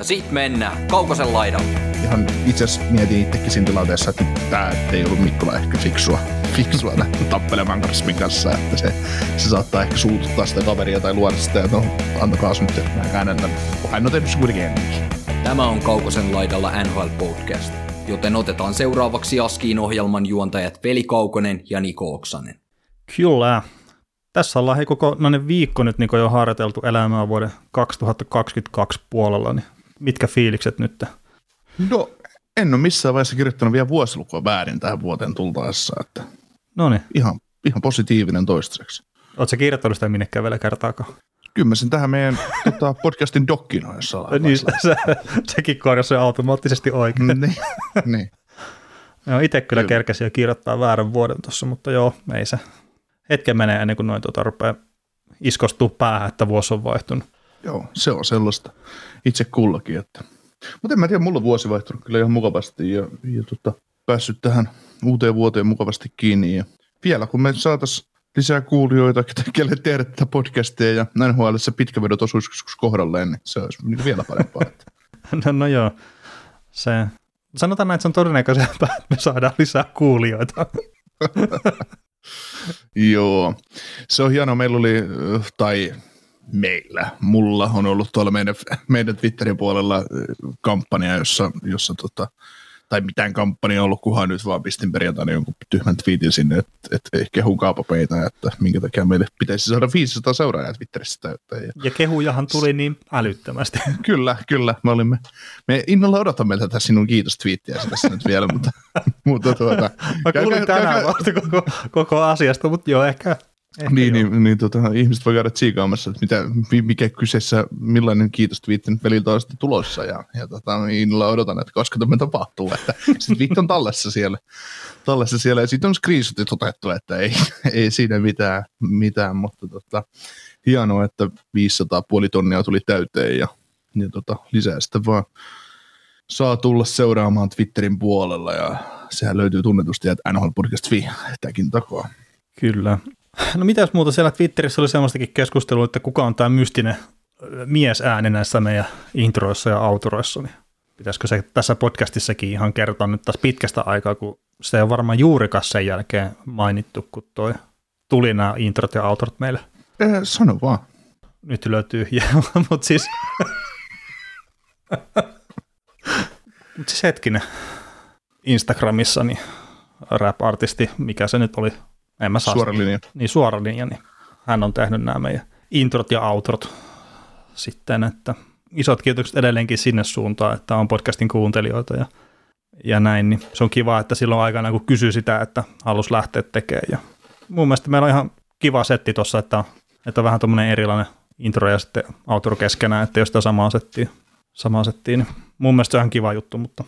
Ja sit mennään Kaukosen laidalle. Ihan itse asiassa mietin itsekin siinä tilanteessa, että tämä ei ollut Mikkola ehkä fiksua, fiksua lähteä tappelemaan Karsmin kanssa, että se, se saattaa ehkä suututtaa sitä kaveria tai luoda sitä, että no, antakaa nyt vähän käännellä, kun hän on tehnyt se kuitenkin ennenkin. Tämä on Kaukosen laidalla NHL Podcast, joten otetaan seuraavaksi Askiin ohjelman juontajat Veli Kaukonen ja Niko Oksanen. Kyllä. Tässä ollaan hei kokonainen viikko nyt niin jo harjoiteltu elämää vuoden 2022 puolella, niin mitkä fiilikset nyt? No, en ole missään vaiheessa kirjoittanut vielä vuosilukua väärin tähän vuoteen tultaessa, että No niin, ihan, ihan positiivinen toistaiseksi. ootko kirjoittanut sitä minnekään vielä kertaakaan? Kyllä mä sen tähän meidän tota, podcastin dokkiin on jossain Niin, se, se, sekin korjasi automaattisesti oikein. niin, niin. Joo, itse kyllä Kyllä. kerkesin jo kirjoittaa väärän vuoden tuossa, mutta joo, ei se. Hetken menee ennen kuin noin tuota rupeaa iskostua päähän, että vuosi on vaihtunut. Joo, se on sellaista itse kullakin. Että. Mutta en mä tiedä, mulla on vuosi vaihtunut kyllä ihan mukavasti ja, ja tota, päässyt tähän uuteen vuoteen mukavasti kiinni. Ja vielä kun me saataisiin lisää kuulijoita, kelle tehdä tätä podcastia ja NHL pitkävedot osuisi joskus kohdalleen, niin se olisi niin vielä parempaa. Että. No, no joo, se, sanotaan näin, että se on todennäköisempää, että me saadaan lisää kuulijoita. Joo, se on hienoa. Meillä oli, tai meillä, mulla on ollut tuolla meidän, meidän Twitterin puolella äh, kampanja, jossa, jossa tota, tai mitään kampanja ollut, kunhan nyt vaan pistin perjantaina jonkun tyhmän tweetin sinne, että, ei kehun kaapapeitä, että minkä takia meille pitäisi saada 500 seuraajaa Twitterissä täyttää. Ja Ja kehujahan tuli niin älyttömästi. kyllä, kyllä, me olimme, me innolla odotamme tätä sinun kiitostwiittiä tässä nyt vielä, mutta, mutta tuota, Mä kuulin käykää- tänään käykää- vasta koko, koko asiasta, mutta joo, ehkä. Ehkä Niin, joo. niin, niin tota, ihmiset voi käydä tsiikaamassa, että mitä, mi- mikä kyseessä, millainen kiitostwiitti nyt veliltä on sitten tulossa. Ja, ja tota, innolla odotan, että koska tämä tapahtuu. Että sitten viitti on tallessa siellä. Tallessa siellä ja sitten on screenshotit otettu, että ei, ei siinä mitään, mitään mutta tota, hienoa, että 500 puoli tonnia tuli täyteen ja, ja tota, lisää sitten vaan saa tulla seuraamaan Twitterin puolella ja sehän löytyy tunnetusti, että NHL Podcast Vi tämäkin takaa. Kyllä. No mitäs muuta siellä Twitterissä oli semmoistakin keskustelua, että kuka on tämä mystinen miesääni näissä meidän introissa ja autoroissa, niin pitäisikö se tässä podcastissakin ihan kertoa nyt taas pitkästä aikaa, kun se ei ole varmaan juurikaan sen jälkeen mainittu, kun toi tuli nämä introt ja outrot meille. Eh, sano vaan. Nyt löytyy mutta siis... mutta siis hetkinen. Instagramissa niin rap-artisti, mikä se nyt oli, en mä saa Suora linja. niin suora linja, niin hän on tehnyt nämä meidän introt ja outrot sitten, että isot kiitokset edelleenkin sinne suuntaan, että on podcastin kuuntelijoita ja, ja näin, niin se on kiva, että silloin aikana kun kysyi sitä, että halus lähteä tekemään ja mun mielestä meillä on ihan kiva setti tuossa, että, että on vähän tuommoinen erilainen intro ja sitten outro keskenään, että jos sitä samaa settiä, samaa settiä, niin mun mielestä se on ihan kiva juttu, mutta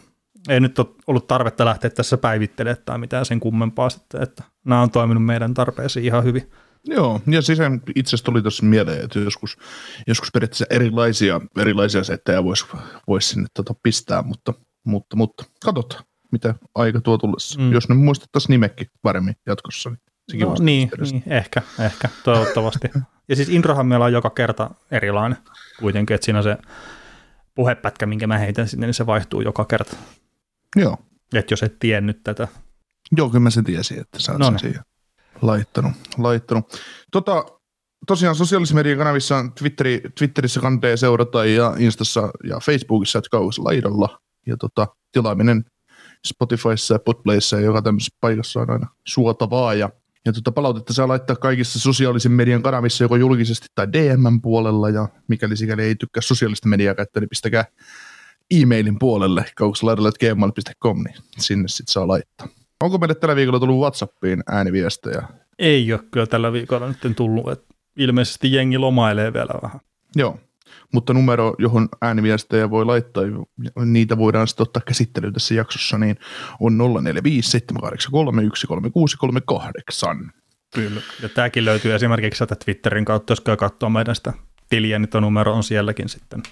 ei nyt ole ollut tarvetta lähteä tässä päivittelemään tai mitään sen kummempaa sitten, että nämä on toiminut meidän tarpeisiin ihan hyvin. Joo, ja siis itse asiassa tuli tuossa mieleen, että joskus, joskus periaatteessa erilaisia, erilaisia settejä voisi vois sinne tota pistää, mutta, mutta, mutta katsotaan, mitä aika tuo tullessa. Mm. Jos ne muistettaisiin nimekin paremmin jatkossa, niin sekin No, niin, niin, ehkä, ehkä, toivottavasti. ja siis introhan meillä on joka kerta erilainen kuitenkin, että siinä on se puhepätkä, minkä mä heitän sinne, niin se vaihtuu joka kerta. Joo. Että jos et tiennyt tätä. Joo, kyllä mä sen tiesin, että sä oot No sen siihen laittanut. laittanut. Tota, tosiaan sosiaalisen median kanavissa Twitteri, Twitterissä kantee seurata ja Instassa ja Facebookissa, että kauas laidalla. Ja tota, tilaaminen Spotifyssa ja Podplayssa ja joka tämmöisessä paikassa on aina suotavaa. Ja, ja tota, palautetta saa laittaa kaikissa sosiaalisen median kanavissa joko julkisesti tai DM puolella. Ja mikäli sikäli ei tykkää sosiaalista mediaa käyttää, niin pistäkää e-mailin puolelle kaukaslaidalla.gmail.com, niin sinne sitten saa laittaa. Onko meille tällä viikolla tullut Whatsappiin ääniviestejä? Ei ole kyllä tällä viikolla nyt tullut, että ilmeisesti jengi lomailee vielä vähän. Joo, mutta numero, johon ääniviestejä voi laittaa, niitä voidaan sitten ottaa käsittelyyn tässä jaksossa, niin on 0457831338. Kyllä. Ja tämäkin löytyy esimerkiksi sieltä Twitterin kautta, jos käy katsoa meidän sitä tiliä, niin tuo numero on sielläkin sitten.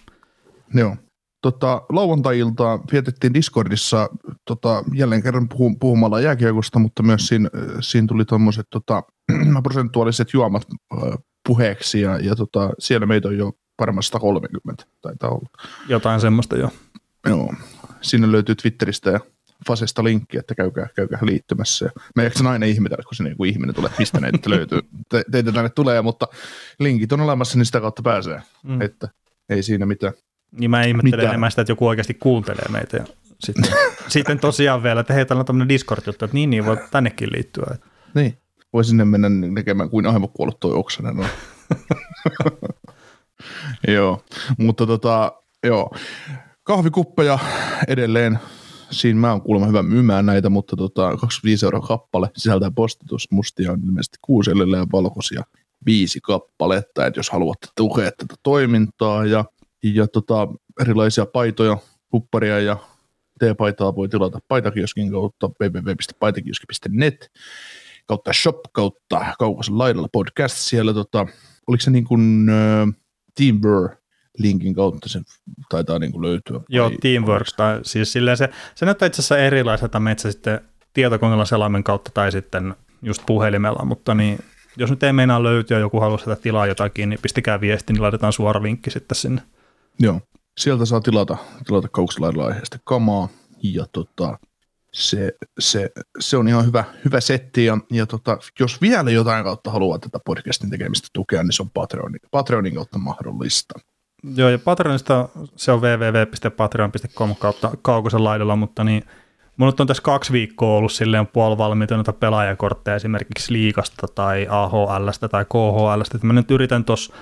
Joo, tota, lauantai-iltaa vietettiin Discordissa tota, jälleen kerran puhu, puhumalla jääkiekosta, mutta myös siinä, siinä tuli tuommoiset tota, prosentuaaliset juomat äh, puheeksi ja, ja tota, siellä meitä on jo varmaan 130 taitaa olla. Jotain semmoista jo. Joo, sinne löytyy Twitteristä ja Fasesta linkki, että käykää, käykää liittymässä. Ja mä jaksan aina ihmetellä, kun sinne joku ihminen tulee, että mistä näitä löytyy. Te, teitä tänne tulee, mutta linkit on olemassa, niin sitä kautta pääsee. Mm. Että ei siinä mitään. Niin mä ihmettelen mitään. enemmän sitä, että joku oikeasti kuuntelee meitä. Ja sitten, sitten tosiaan vielä, että hei, täällä on tämmöinen Discord-juttu, että niin, niin voi tännekin liittyä. Niin, voi sinne mennä näkemään kuin ahmokuollut toi Oksanen on. joo, mutta tota, joo. Kahvikuppeja edelleen siinä mä oon kuulemma hyvä myymään näitä, mutta tota, 25 euroa kappale sisältää postitus. Mustia on ilmeisesti kuusi ja valkoisia viisi kappaletta, että jos haluatte tukea tätä toimintaa ja, ja tota, erilaisia paitoja, kupparia ja T-paitaa voi tilata paitakioskin kautta www.paitakioski.net kautta shop kautta kaukaisen laidalla podcast siellä. Tota, oliko se niin kuin uh, Teamwork linkin kautta se taitaa niin kuin löytyä. Joo, Teamwork, tai siis silleen se, se näyttää itse asiassa erilaiselta metsä sitten tietokoneella selaimen kautta tai sitten just puhelimella, mutta niin, jos nyt ei meinaa löytyä, joku haluaa sitä tilaa jotakin, niin pistikää viesti, niin laitetaan suora linkki sitten sinne. Joo, sieltä saa tilata, tilata kauksilaidalla aiheesta kamaa, ja tota, se, se, se, on ihan hyvä, hyvä setti, ja, ja tota, jos vielä jotain kautta haluaa tätä podcastin tekemistä tukea, niin se on Patreonin, Patreonin kautta mahdollista. Joo, ja Patreonista se on www.patreon.com kautta kaukosen laidalla, mutta niin Mulla on tässä kaksi viikkoa ollut silleen puolivalmiita noita pelaajakortteja esimerkiksi Liikasta tai AHLstä tai KHLstä, että mä nyt yritän tuossa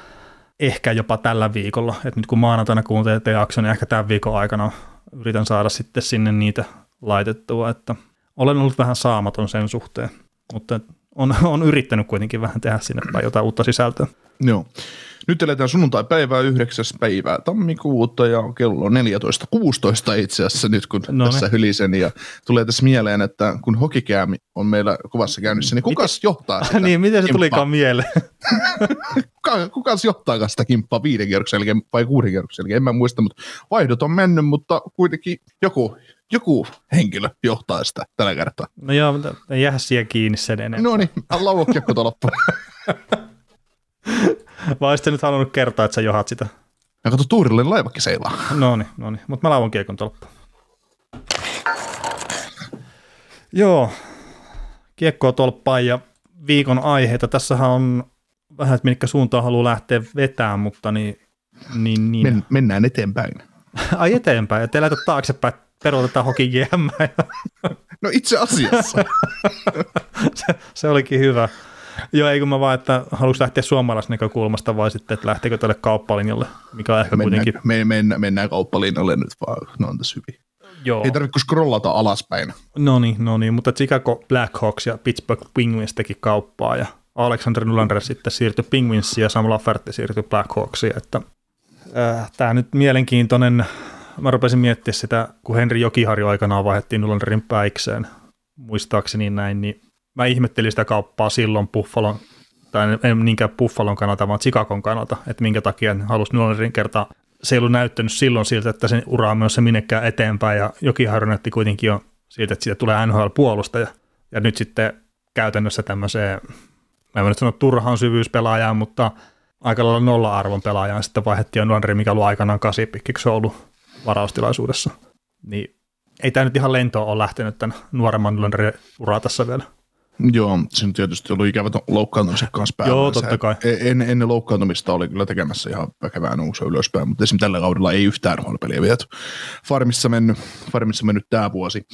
ehkä jopa tällä viikolla, että nyt kun maanantaina kuuntelette jakson, niin ehkä tämän viikon aikana yritän saada sitten sinne niitä laitettua, että olen ollut vähän saamaton sen suhteen, mutta on, on yrittänyt kuitenkin vähän tehdä sinne päin jotain uutta sisältöä. Joo. Nyt eletään sunnuntai-päivää 9. päivää tammikuuta ja kello on 14.16 itse asiassa nyt kun no tässä hylisen ja tulee tässä mieleen, että kun hokikäämi on meillä kovassa käynnissä, niin kukas miten? johtaa sitä Niin, miten se kimppaa? tulikaan mieleen? Kuka, kukas johtaa sitä kimppaa viiden kierroksen jälkeen vai kuuden kierroksen jälkeen, en mä muista, mutta vaihdot on mennyt, mutta kuitenkin joku, joku henkilö johtaa sitä tällä kertaa. No joo, mutta jää siihen kiinni sen enemmän. No niin, lauo kiekko loppuun. Vai olisit nyt halunnut kertoa, että sä johat sitä? Ja kato, Tuurille laivakin seilaa. No niin, no niin. Mutta mä lauan kiekon tolppa. Joo, kiekkoa tolppaan ja viikon aiheita. Tässähän on vähän, että minkä suuntaan haluaa lähteä vetämään, mutta niin... niin, niin. Men, mennään eteenpäin. Ai eteenpäin, että ei taaksepäin, peruutetaan hoki GM. no itse asiassa. se, se olikin hyvä. Joo, ei kun mä vaan, että haluaisin lähteä suomalaisesta näkökulmasta vai sitten, että lähteekö tälle kauppalinjalle, mikä on ehkä mennään, kuitenkin... Me, mennään, mennään kauppalinjalle nyt vaan, no on tässä hyvin. Joo. Ei tarvitse scrollata alaspäin. No niin, no niin, mutta Chicago Blackhawks ja Pittsburgh Penguins teki kauppaa ja Alexander Nylander sitten siirtyi Penguinsiin ja Sam Lafferty siirtyi Blackhawksiin, että äh, tämä nyt mielenkiintoinen, mä rupesin miettimään sitä, kun Henri Jokiharjo aikanaan vaihdettiin Nylanderin päikseen, muistaakseni näin, niin mä ihmettelin sitä kauppaa silloin Buffalon, tai en niinkään Buffalon kannalta, vaan Chicagon kannalta, että minkä takia ne halusi Nylanderin kertaa. Se ei ollut näyttänyt silloin siltä, että sen ura on se minnekään eteenpäin, ja Jokiharjo näytti kuitenkin jo siitä, että siitä tulee NHL-puolustaja. Ja nyt sitten käytännössä tämmöiseen, mä en nyt sano turhaan syvyyspelaajaan, mutta aika lailla nolla-arvon pelaajaan sitten vaihdettiin Nylanderin, mikä ollut aikanaan kasipikkiksi se on ollut varaustilaisuudessa. Niin ei tämä nyt ihan lentoa ole lähtenyt tämän nuoremman Nylanderin uraa tässä vielä. Joo, se on tietysti ollut ikävä loukkaantumisen kanssa päällä. Joo, totta kai. En, ennen loukkaantumista oli kyllä tekemässä ihan väkevää nousu ylöspäin, mutta esimerkiksi tällä kaudella ei yhtään roolipeliä viety. Farmissa mennyt, farmissa mennyt tämä vuosi.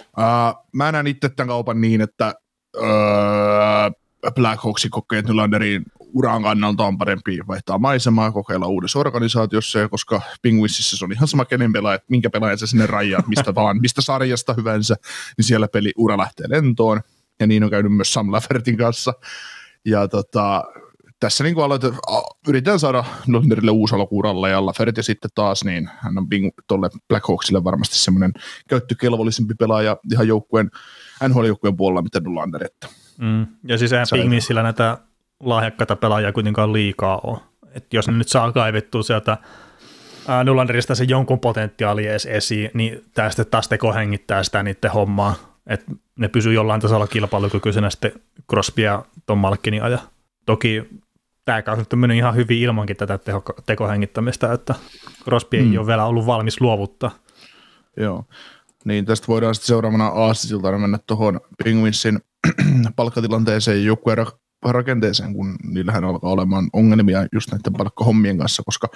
Uh, mä näen itse tämän kaupan niin, että uh, Black Hawksin kokee Nylanderin uran kannalta on parempi vaihtaa maisemaa, kokeilla uudessa organisaatiossa, koska Penguinsissa se on ihan sama kenen pelaaja, minkä pelaajan se sinne rajaa, mistä vaan, mistä sarjasta hyvänsä, niin siellä peli ura lähtee lentoon ja niin on käynyt myös Sam Laffertin kanssa. Ja tota, tässä niin aloitet, yritetään saada Londerille uusi alkuuralle ja Laffert ja sitten taas, niin hän on Bing, tolle Black Hawksille varmasti semmoinen käyttökelvollisempi pelaaja ihan joukkueen, NHL-joukkueen puolella, mitä Nylander. Että. Mm. Ja siis eihän Pingmissillä näitä lahjakkaita pelaajia kuitenkaan liikaa ole. Et jos ne nyt saa kaivettua sieltä Nylanderista se jonkun potentiaali edes esiin, niin sitten taas tekohengittää sitä niiden hommaa, että ne pysyy jollain tasolla kilpailukykyisenä sitten Crosby ja Tom Malkinin aja. Toki tämä kausi on mennyt ihan hyvin ilmankin tätä teho, tekohengittämistä, että Crosby mm. ei ole vielä ollut valmis luovuttaa. Joo. Niin tästä voidaan sitten seuraavana Aasisilta mennä tuohon Penguinsin palkkatilanteeseen ja joukkueen rakenteeseen, kun niillähän alkaa olemaan ongelmia just näiden palkkahommien kanssa, koska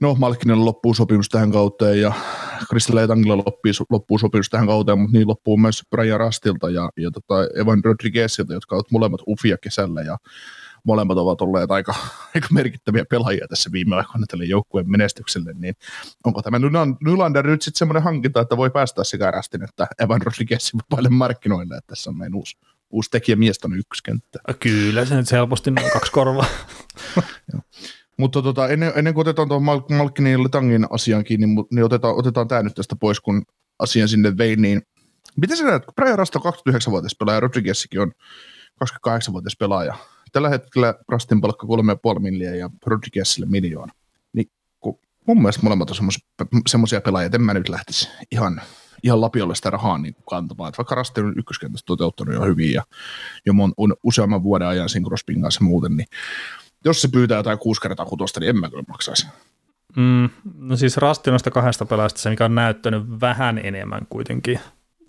no Malkkinen loppuu sopimus tähän kauteen ja Kristillä Etangilla loppuu, loppuu sopimus tähän kauteen, mutta niin loppuu myös Brian Rastilta ja, ja tota Evan Rodriguezilta, jotka ovat molemmat ufia kesällä ja molemmat ovat olleet aika, aika merkittäviä pelaajia tässä viime aikoina tälle joukkueen menestykselle, niin onko tämä Nylander nyt sitten semmoinen hankinta, että voi päästä sekä Rastin että Evan Rodriguezin vapaille markkinoille, että tässä on meidän uusi, uusi tekijä miestä ykköskenttä. Kyllä, se nyt helposti noin kaksi korvaa. Mutta tota, ennen, ennen kuin otetaan tuon Mal- Malkkinin ja Letangin asian kiinni, niin, otetaan, otetaan tämä nyt tästä pois, kun asian sinne vein, niin miten sä näet, kun Brian Rasta on 29-vuotias pelaaja, Rodriguezkin on 28-vuotias pelaaja, tällä hetkellä Rastin palkka 3,5 milliä ja Rodriguezille miljoona. Niin kun mun mielestä molemmat on semmoisia pelaajia, että en mä nyt lähtisi ihan, ihan lapiolle sitä rahaa niin kantamaan. Että vaikka Rasti on ykköskentässä toteuttanut jo hyvin ja jo mon, on useamman vuoden ajan siinä Crospin kanssa muuten, niin jos se pyytää jotain kuusi kertaa kutosta, niin en mä kyllä maksaisi. Mm, no siis Rasti noista kahdesta pelaajasta se, mikä on näyttänyt vähän enemmän kuitenkin.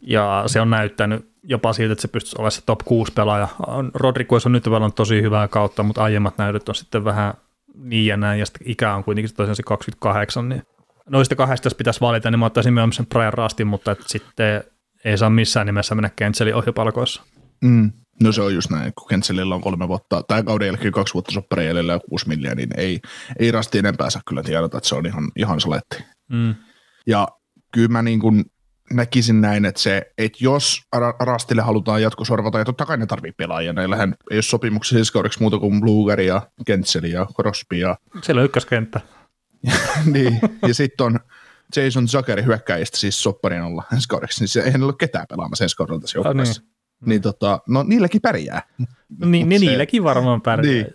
Ja se on näyttänyt jopa siltä, että se pystyisi olemaan se top 6 pelaaja. Rodriguez on nyt pelannut tosi hyvää kautta, mutta aiemmat näytöt on sitten vähän niin ja näin, ja sitten ikä on kuitenkin tosiaan se 28, niin noista kahdesta, jos pitäisi valita, niin mä ottaisin myös sen Brian Rastin, mutta sitten ei saa missään nimessä mennä Kentselin ohjopalkoissa. Mm. No se on just näin, kun Kentselillä on kolme vuotta, tai kauden jälkeen kaksi vuotta soppareja jäljellä ja kuusi milliä, niin ei, ei Rasti enempää saa kyllä tiedota, että se on ihan, ihan saletti. Mm. Ja kyllä mä niin kuin näkisin näin, että, se, että jos Rastille halutaan jatkosorvata, ja totta kai ne tarvii pelaajia, näillähän ei ole sopimuksia siis kaudeksi muuta kuin Bluger ja Kentseli ja Crosby. Ja... Siellä on ykköskenttä. niin, ja sitten on Jason Zuckeri hyökkäjistä siis sopparin olla ensi kaudeksi, niin se ei ole ketään pelaamassa ensi kaudella tässä joukkueessa. niin. Niin tota, no niilläkin pärjää. No, niin, niin se, niilläkin varmaan pärjää. Niin,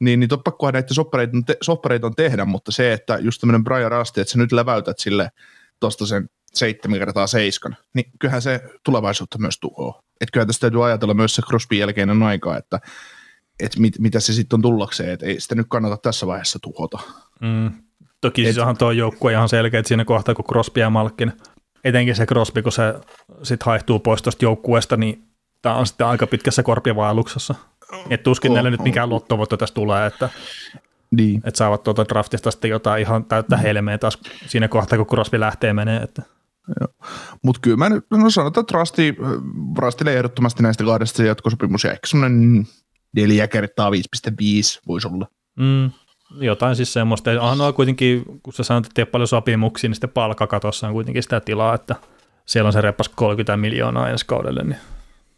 niin, niin pakkohan näitä soppareita, te, soppareita on tehdä, mutta se, että just tämmöinen Brian Rasti, että sä nyt läväytät sille tuosta sen 7 kertaa 7, niin kyllähän se tulevaisuutta myös tuhoaa. Että kyllä tästä täytyy ajatella myös se Crosby jälkeinen aika, että, että mit, mitä se sitten on tullakseen, että ei sitä nyt kannata tässä vaiheessa tuhota. Mm. Toki siis onhan tuo joukkue ihan selkeä, että siinä kohtaa, kun Crosby ja Malkin, etenkin se Crosby, kun se sitten haihtuu pois tuosta joukkueesta, niin tämä on sitten aika pitkässä korpivaelluksessa. Että tuskin oh, nyt mikään lottovoitto tästä tulee, että niin. Että saavat tuota draftista sitten jotain ihan täyttä mm. helmeä taas siinä kohtaa, kun Crosby lähtee menee. Että. Mutta kyllä mä nyt no sanotaan, että Rasti, Rastille ehdottomasti näistä kahdesta se jatkosopimus ja ehkä semmoinen 4 kertaa 5,5 voisi olla. Mm, jotain siis semmoista. Onhan on kuitenkin, kun sä sanot, että ei ole paljon sopimuksia, niin sitten palkkakatossa on kuitenkin sitä tilaa, että siellä on se repas 30 miljoonaa ensi kaudelle, niin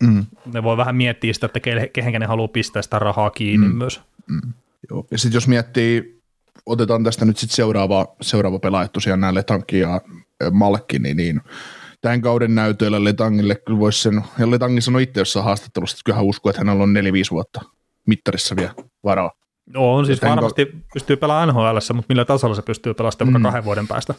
mm. ne voi vähän miettiä sitä, että kehenkä ne haluaa pistää sitä rahaa kiinni mm. myös. Mm. Joo. Ja sitten jos miettii, otetaan tästä nyt sitten seuraava, seuraava pelaaja tosiaan näille Tankki ja Malkki, niin, niin tämän kauden näytöillä Letangille kyllä voisi sen, ja Letangi sanoi itse jossain haastattelussa, että kyllähän uskoo, että hänellä on 4-5 vuotta mittarissa vielä varaa. No, on siis varmasti kau- pystyy pelaamaan NHL, mutta millä tasolla se pystyy pelaamaan mm. kahden vuoden päästä.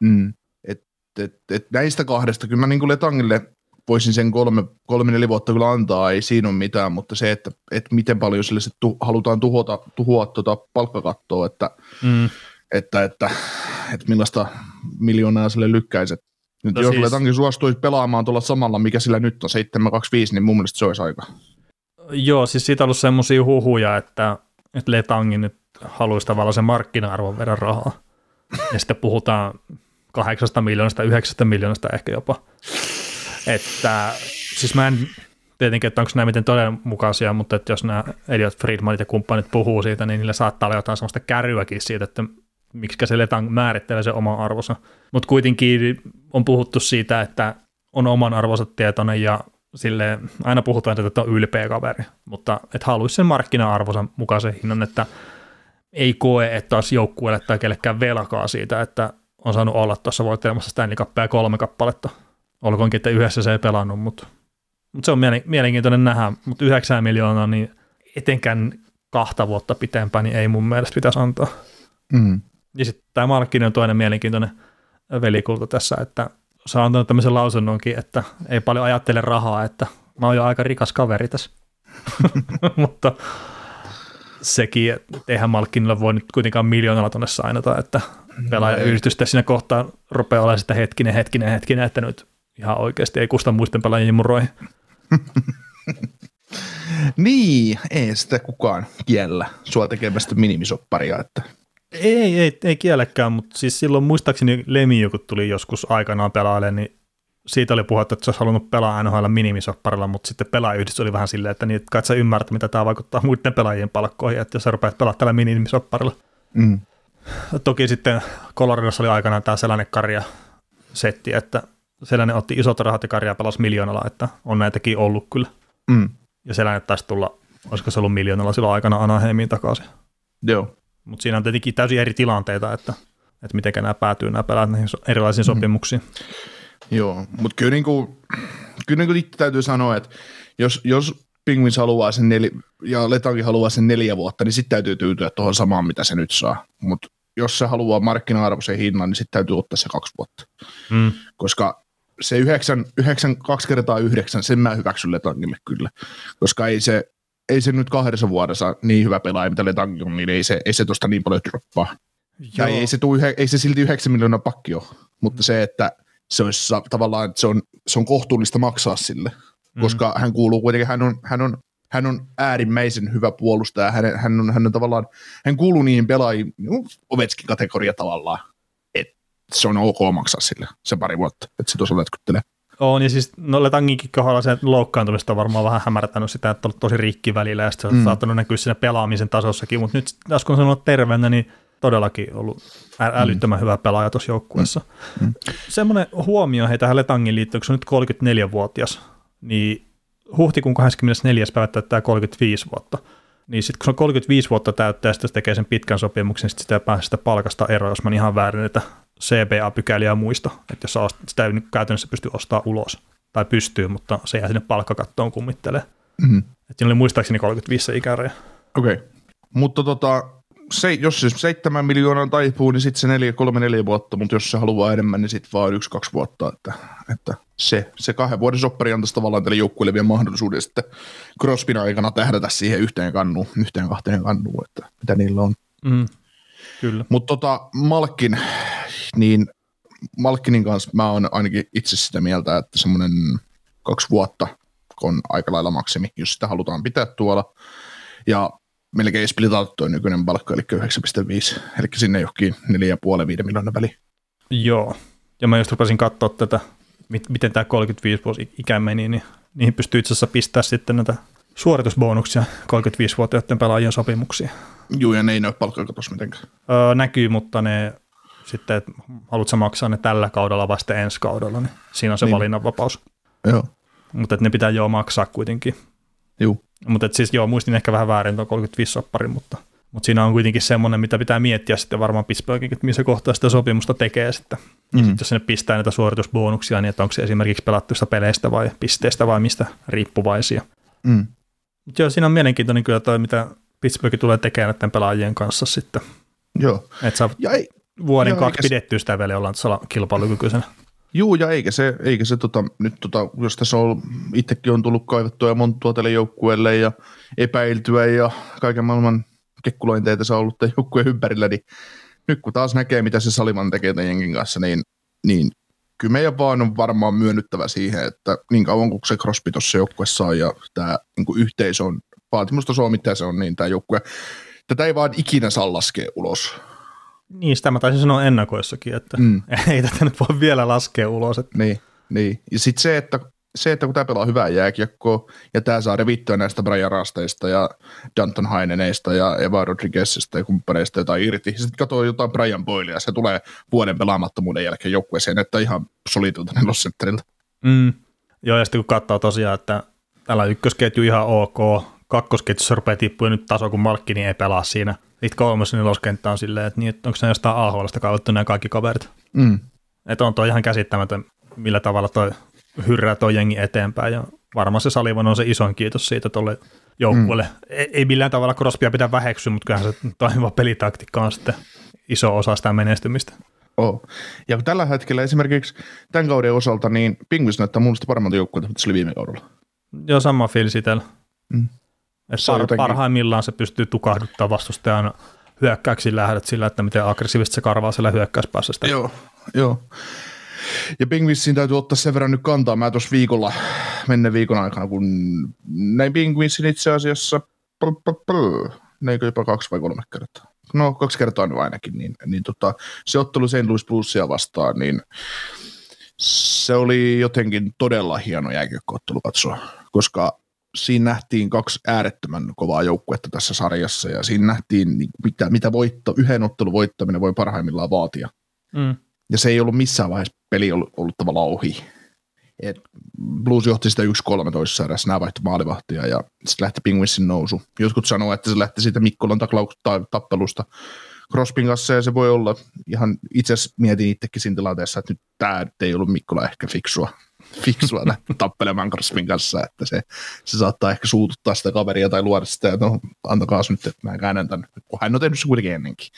Mm. Et, et, et näistä kahdesta, kyllä mä niin kuin Letangille voisin sen kolme, kolme neljä vuotta kyllä antaa, ei siinä ole mitään, mutta se, että, että miten paljon sille se tu, halutaan tuhota, tuhoa tuota palkkakattoa, että, mm. että, että, että, millaista miljoonaa sille lykkäiset. Nyt no jos siis... Letankin suostuisi pelaamaan tuolla samalla, mikä sillä nyt on 725, niin mun mielestä se olisi aika. Joo, siis siitä on ollut semmoisia huhuja, että, että Letangin nyt haluaisi tavallaan sen markkina-arvon verran rahaa. Ja sitten puhutaan kahdeksasta miljoonasta, yhdeksästä miljoonasta ehkä jopa. Että siis mä en tietenkin, että onko nämä miten todenmukaisia, mutta että jos nämä Elliot Friedmanit ja kumppanit puhuu siitä, niin niillä saattaa olla jotain sellaista kärryäkin siitä, että miksi se Letang määrittelee se oma arvonsa. Mutta kuitenkin on puhuttu siitä, että on oman arvonsa tietoinen ja sille aina puhutaan, että on ylpeä kaveri, mutta että haluaisi sen markkina-arvonsa mukaisen hinnan, että ei koe, että olisi joukkueelle tai kellekään velkaa siitä, että on saanut olla tuossa voittelemassa Stanley Cupia kolme kappaletta Olkoonkin, että yhdessä se ei pelannut, mutta, mutta se on mielenkiintoinen nähdä. Mutta 9 miljoonaa, niin etenkään kahta vuotta pitempään, niin ei mun mielestä pitäisi antaa. Mm. Ja sitten tämä Malkkinen on toinen mielenkiintoinen velikulta tässä, että se on antanut tämmöisen lausunnonkin, että ei paljon ajattele rahaa, että mä oon jo aika rikas kaveri tässä. Mutta sekin, että eihän Malkkinilla voi nyt kuitenkaan miljoonalla tuonne sainata, että pelaajayhdistys siinä kohtaa rupeaa olemaan sitä hetkinen, hetkinen, hetkinen, että nyt ihan oikeasti ei kusta muisten pelaajien muroihin. niin, ei sitä kukaan kiellä sua tekemästä minimisopparia. Että. Ei, ei, ei kielläkään, mutta siis silloin muistaakseni Lemi, kun tuli joskus aikanaan pelaajalle, niin siitä oli puhetta, että se olisi halunnut pelaa NHL minimisopparilla, mutta sitten pelaajayhdistys oli vähän silleen, että, niin, että kai sä ymmärrät, mitä tämä vaikuttaa muiden pelaajien palkkoihin, että jos sä rupeat pelaamaan tällä minimisopparilla. Mm. Toki sitten Coloradossa oli aikanaan tämä sellainen karja setti, että sellainen otti isot rahat ja karjaa pelasi miljoonalla, että on näitäkin ollut kyllä. Mm. Ja sellainen taisi tulla, olisiko se ollut miljoonalla silloin aikana Anaheimiin takaisin. Joo. Mutta siinä on tietenkin täysin eri tilanteita, että, että miten nämä päätyy nämä pelaat näihin erilaisiin mm. sopimuksiin. Joo, mutta kyllä, niinku, kyllä niinku täytyy sanoa, että jos, jos Penguins haluaa sen neli, ja Letankin haluaa sen neljä vuotta, niin sitten täytyy tyytyä tuohon samaan, mitä se nyt saa. Mutta jos se haluaa markkina-arvoisen hinnan, niin sitten täytyy ottaa se kaksi vuotta. Mm. Koska se yhdeksän, yhdeksän, kaksi kertaa yhdeksän, sen mä hyväksyn Letangille kyllä. Koska ei se, ei se nyt kahdessa vuodessa niin hyvä pelaaja, mitä Letangi on, niin ei se, ei se tosta niin paljon droppaa. Ja ei se, tuu, ei se silti yhdeksän miljoonaa pakki ole, mutta se, että se olisi tavallaan, että se on, se on kohtuullista maksaa sille, mm. koska hän kuuluu kuitenkin, hän on, hän on, hän on äärimmäisen hyvä puolustaja, hän, hän, on, hän on tavallaan, hän kuuluu niihin pelaajiin, no, Ovetskin kategoria tavallaan, se on ok maksaa sille se pari vuotta, että se tosiaan lätkyttelee. On, ja siis no Letanginkin kohdalla se loukkaantumista on varmaan vähän hämärtänyt sitä, että on tosi rikki välillä, ja se on mm. saattanut näkyä siinä pelaamisen tasossakin, mutta nyt taas kun on terveenä, niin todellakin ollut ä- älyttömän mm. hyvä pelaaja tuossa joukkueessa. Mm. Mm. Semmoinen huomio hei tähän Letangin liittyen, kun se on nyt 34-vuotias, niin huhtikuun 24. päivä täyttää 35 vuotta. Niin sitten kun se on 35 vuotta täyttää, sitten se tekee sen pitkän sopimuksen, sitten sitä pääsee sitä palkasta eroa, jos mä ihan väärin että CBA-pykäliä muista, että jos sitä ei käytännössä pysty ostaa ulos, tai pystyy, mutta se jää sinne palkkakattoon kummittelee. Mm-hmm. Että oli muistaakseni 35 ikäraja. Okei, okay. mutta tota, se, jos se seitsemän miljoonaa taipuu, niin sitten se neljä, kolme, neljä vuotta, mutta jos se haluaa enemmän, niin sitten vaan yksi, kaksi vuotta. Että, että se, se kahden vuoden soppari antaisi tavallaan tälle joukkueelle vielä mahdollisuuden sitten Crospin aikana tähdätä siihen yhteen kannuun, yhteen kahteen kannuun, että mitä niillä on. Mm, kyllä. Mutta tota, Malkin, niin Malkinin kanssa mä oon ainakin itse sitä mieltä, että semmoinen kaksi vuotta on aika lailla maksimi, jos sitä halutaan pitää tuolla. Ja melkein splitattu tuo nykyinen palkka, eli 9,5, eli sinne johonkin 4,5-5 miljoonaa väliin. Joo, ja mä just rupesin katsoa tätä, miten tämä 35 vuosi ikä meni, niin niihin pystyy itse asiassa pistää sitten näitä suoritusbonuksia 35-vuotiaiden pelaajien sopimuksia. Joo, ja ne ei näy palkkakatossa mitenkään. Öö, näkyy, mutta ne sitten, että haluatko maksaa ne tällä kaudella sitten ensi kaudella, niin siinä on se niin. valinnanvapaus. Joo. Mutta ne pitää jo maksaa kuitenkin. Joo. Mutta siis joo, muistin ehkä vähän väärin tuon 35 sopparin, mutta, mutta siinä on kuitenkin semmoinen, mitä pitää miettiä sitten varmaan Pittsburghin, että missä kohtaa sitä sopimusta tekee sitten. Mm. Ja sitten jos sinne pistää näitä suoritusbonuksia, niin että onko se esimerkiksi pelattuista peleistä vai pisteistä vai mistä riippuvaisia. Mm. Mutta joo, siinä on mielenkiintoinen kyllä toi, mitä Pittsburgh tulee tekemään näiden pelaajien kanssa sitten. Joo. Että saa ja ei, vuoden joo, kaksi pidettyä sitä vielä ollaan kilpailukykyisenä. Juu, ja eikä se, eikä se tota, nyt tota, jos tässä on, itsekin on tullut kaivettua ja monttua tälle joukkueelle ja epäiltyä ja kaiken maailman kekkulointeita se on ollut tämän joukkueen ympärillä, niin nyt kun taas näkee, mitä se Saliman tekee tämän jengin kanssa, niin, niin kyllä meidän vaan on varmaan myönnyttävä siihen, että niin kauan kuin se Crosby tuossa joukkueessa on ja tämä niin yhteisö on vaatimustaso mitä se on, niin tämä joukkue, tätä ei vaan ikinä saa laskea ulos niin, sitä mä taisin sanoa ennakoissakin, että mm. ei tätä nyt voi vielä laskea ulos. Että... Niin, niin. ja sitten se, että se, että kun tämä pelaa hyvää jääkiekkoa ja tämä saa revittyä näistä Brian Rasteista ja Danton Haineneista ja Eva Rodriguezista ja kumppaneista jotain irti. Sitten katsoo jotain Brian Boylea, se tulee vuoden pelaamattomuuden jälkeen joukkueeseen, että ihan solidulta nelosentteriltä. Mm. Joo, ja sitten kun katsoo tosiaan, että tällä ykkösketju ihan ok, kakkosketjussa rupeaa tippuja nyt taso, kun Malkkini ei pelaa siinä – niitä kolmas neloskenttä on silleen, että, niin, että onko se jostain AHLista kautta nämä kaikki kaverit. Mm. Että on toi ihan käsittämätön, millä tavalla toi hyrrää toi jengi eteenpäin ja varmaan se Salivan on se isoin kiitos siitä tuolle joukkueelle. Mm. Ei, ei millään tavalla Crosbya pidä väheksyä, mutta kyllähän se toimiva pelitaktiikka on sitten iso osa sitä menestymistä. Oh. Ja tällä hetkellä esimerkiksi tämän kauden osalta, niin Penguins näyttää mun mielestä paremmalta joukkueelta, mitä se oli viime kaudella. Joo, sama fiilis itsellä. Mm. Se par- jotenkin- parhaimmillaan se pystyy tukahduttamaan vastustajan hyökkäyksiin lähdöt sillä, että miten aggressiivisesti se karvaa siellä hyökkäyspäässä sitä. Joo, joo. Ja Penguinsin täytyy ottaa sen verran nyt kantaa. Mä tuossa viikolla, menneen viikon aikana, kun näin Penguinsin itse asiassa, pl, pl, näinkö jopa kaksi vai kolme kertaa? No kaksi kertaa nyt ainakin, niin, niin tota, se ottelu St. Louis Bluesia vastaan, niin se oli jotenkin todella hieno jääkiekkoottelu katsoa, koska siinä nähtiin kaksi äärettömän kovaa joukkuetta tässä sarjassa ja siinä nähtiin, niin mitä, mitä voitto, yhden ottelun voittaminen voi parhaimmillaan vaatia. Mm. Ja se ei ollut missään vaiheessa peli ollut, ollut tavallaan ohi. Et Blues johti sitä 1-3 toisessa erässä, nämä vaihtoi maalivahtia ja sitten lähti Penguinsin nousu. Jotkut sanoo, että se lähti siitä Mikkolan tappelusta Crospin kanssa ja se voi olla ihan, itse asiassa mietin itsekin siinä tilanteessa, että nyt tämä ei ollut Mikkola ehkä fiksua, fiksua lähteä tappelemaan Crospin kanssa, että se, se saattaa ehkä suututtaa sitä kaveria tai luoda sitä, että no antakaa nyt, että mä käännän tämän, kun hän on tehnyt se kuitenkin ennenkin.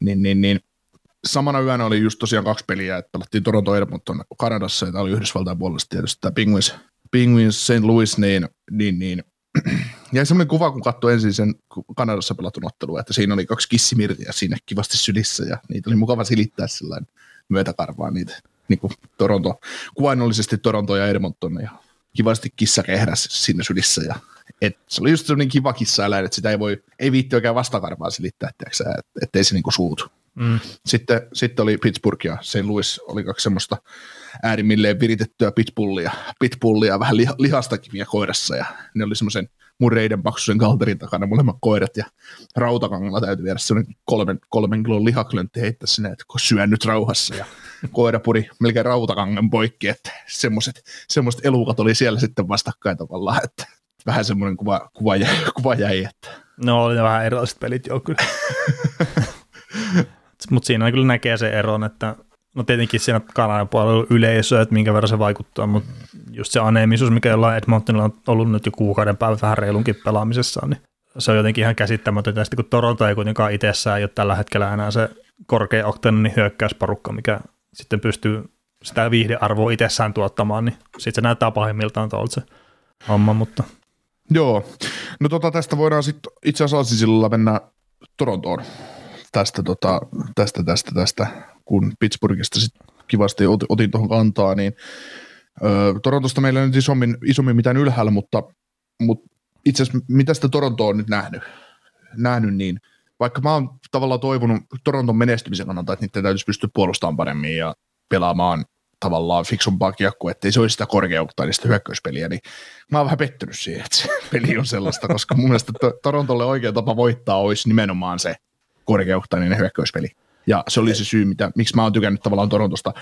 Niin, niin, niin samana yönä oli just tosiaan kaksi peliä, että pelattiin Toronto Edmonton Kanadassa ja tämä oli Yhdysvaltain puolesta tietysti tämä Penguins, Penguins St. Louis, niin, niin, niin jäi semmoinen kuva, kun katsoi ensin sen Kanadassa pelatun ottelun, että siinä oli kaksi kissimirtiä siinä kivasti sylissä ja niitä oli mukava silittää sellainen myötäkarvaa niitä niin kuin Toronto, kuvainnollisesti Toronto ja Edmonton ja kivasti kissa kehräs siinä sylissä ja et se oli just semmoinen kiva kissaeläin, että sitä ei voi, ei viitti oikein vastakarvaa silittää, sä, et, ettei se niinku suutu. Mm. Sitten, sitten oli Pittsburgh ja St. Louis oli kaksi semmoista äärimmilleen viritettyä pitbullia, pitbullia vähän liha, lihastakin vielä koirassa ja ne oli semmoisen mun reiden paksuisen kalterin takana. Molemmat koirat ja rautakangalla täytyy viedä semmoinen kolmen, kolmen kilon lihaklöntti heittää sinne, että kun syön nyt rauhassa. Ja koira puri melkein rautakangen poikki, että semmoiset, semmoiset elukat oli siellä sitten vastakkain tavallaan, että vähän semmoinen kuva, kuva, jäi, kuva jäi, että. No oli ne vähän erilaiset pelit joo kyllä. Mutta siinä kyllä näkee se eron, että no tietenkin siinä Kanadan puolella on yleisö, että minkä verran se vaikuttaa, mutta just se aneemisuus, mikä jollain Edmontonilla on ollut nyt jo kuukauden päivä vähän reilunkin pelaamisessa, niin se on jotenkin ihan käsittämätöntä. Sitten kun Toronto ei kuitenkaan itsessään ole tällä hetkellä enää se korkea oktanin hyökkäysparukka, mikä sitten pystyy sitä viihdearvoa itsessään tuottamaan, niin sitten se näyttää pahimmiltaan tuolta se homma, mutta Joo. No tota, tästä voidaan sitten itse asiassa Asisilla mennä Torontoon tästä, tota, tästä, tästä, tästä, kun Pittsburghista sitten kivasti otin, tuohon kantaa, niin ö, Torontosta meillä ei nyt isommin, isommin mitään ylhäällä, mutta, mutta itse asiassa mitä sitä Toronto on nyt nähnyt, nähnyt, niin vaikka mä oon tavallaan toivonut Toronton menestymisen kannalta, että niiden täytyisi pystyä puolustamaan paremmin ja pelaamaan tavallaan fiksumpaa kiekkoa, ettei se olisi sitä korkeauktainista hyökkäyspeliä, niin mä oon vähän pettynyt siihen, että se peli on sellaista, koska mun mielestä to- Torontolle oikea tapa voittaa olisi nimenomaan se korkeauktainen hyökkäyspeli. Ja se oli se syy, mitä, miksi mä oon tykännyt tavallaan Torontosta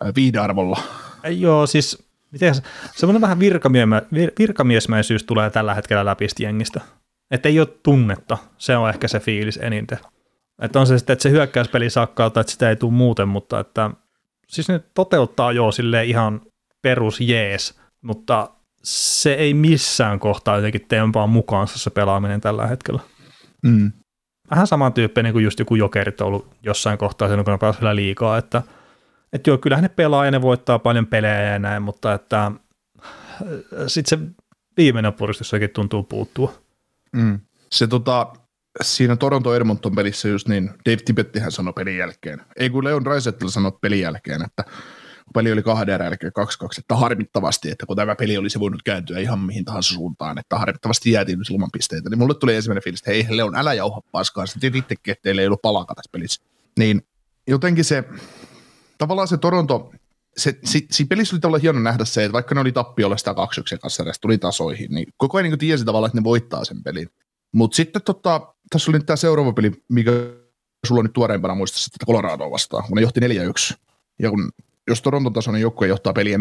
ää, viihdearvolla. Ei, Joo, siis miten se, semmoinen vähän virkamiemä, vir, virkamiesmäisyys tulee tällä hetkellä läpi jengistä. Että ei ole tunnetta, se on ehkä se fiilis eniten. Että on se sitten, että se hyökkäyspeli sakkaa tai että sitä ei tule muuten, mutta että siis ne toteuttaa jo sille ihan perus jees, mutta se ei missään kohtaa jotenkin tempaa mukaansa se pelaaminen tällä hetkellä. Mm. Vähän samantyyppinen kuin just joku jokerit on ollut jossain kohtaa sen, kun ne pelasivat liikaa, että, että joo, kyllähän ne pelaa ja ne voittaa paljon pelejä ja näin, mutta että sitten se viimeinen puristus jotenkin tuntuu puuttua. Mm. Se tota, siinä Toronto Edmonton pelissä just niin, Dave Tippettihän sanoi pelin jälkeen, ei kun Leon Raisettel sanoi pelin jälkeen, että peli oli kahden erän jälkeen 2-2, että harmittavasti, että kun tämä peli olisi voinut kääntyä ihan mihin tahansa suuntaan, että harmittavasti jäätiin nyt ilman pisteitä, niin mulle tuli ensimmäinen fiilis, että hei Leon, älä jauha paskaa, tiedät itsekin, että teillä ei ollut palaka tässä pelissä. Niin jotenkin se, tavallaan se Toronto, se, si, siinä pelissä oli hieno nähdä se, että vaikka ne oli tappiolla sitä 2-1 kanssa tuli tasoihin, niin koko ajan niin tiesi tavallaan, että ne voittaa sen pelin. Mutta sitten tota, tässä oli nyt tämä seuraava peli, mikä sulla on nyt tuoreempana muistassa, että Coloradoa vastaan, kun ne johti 4-1. Ja kun, jos Toronton tasoinen joukkue johtaa peliä 4-1,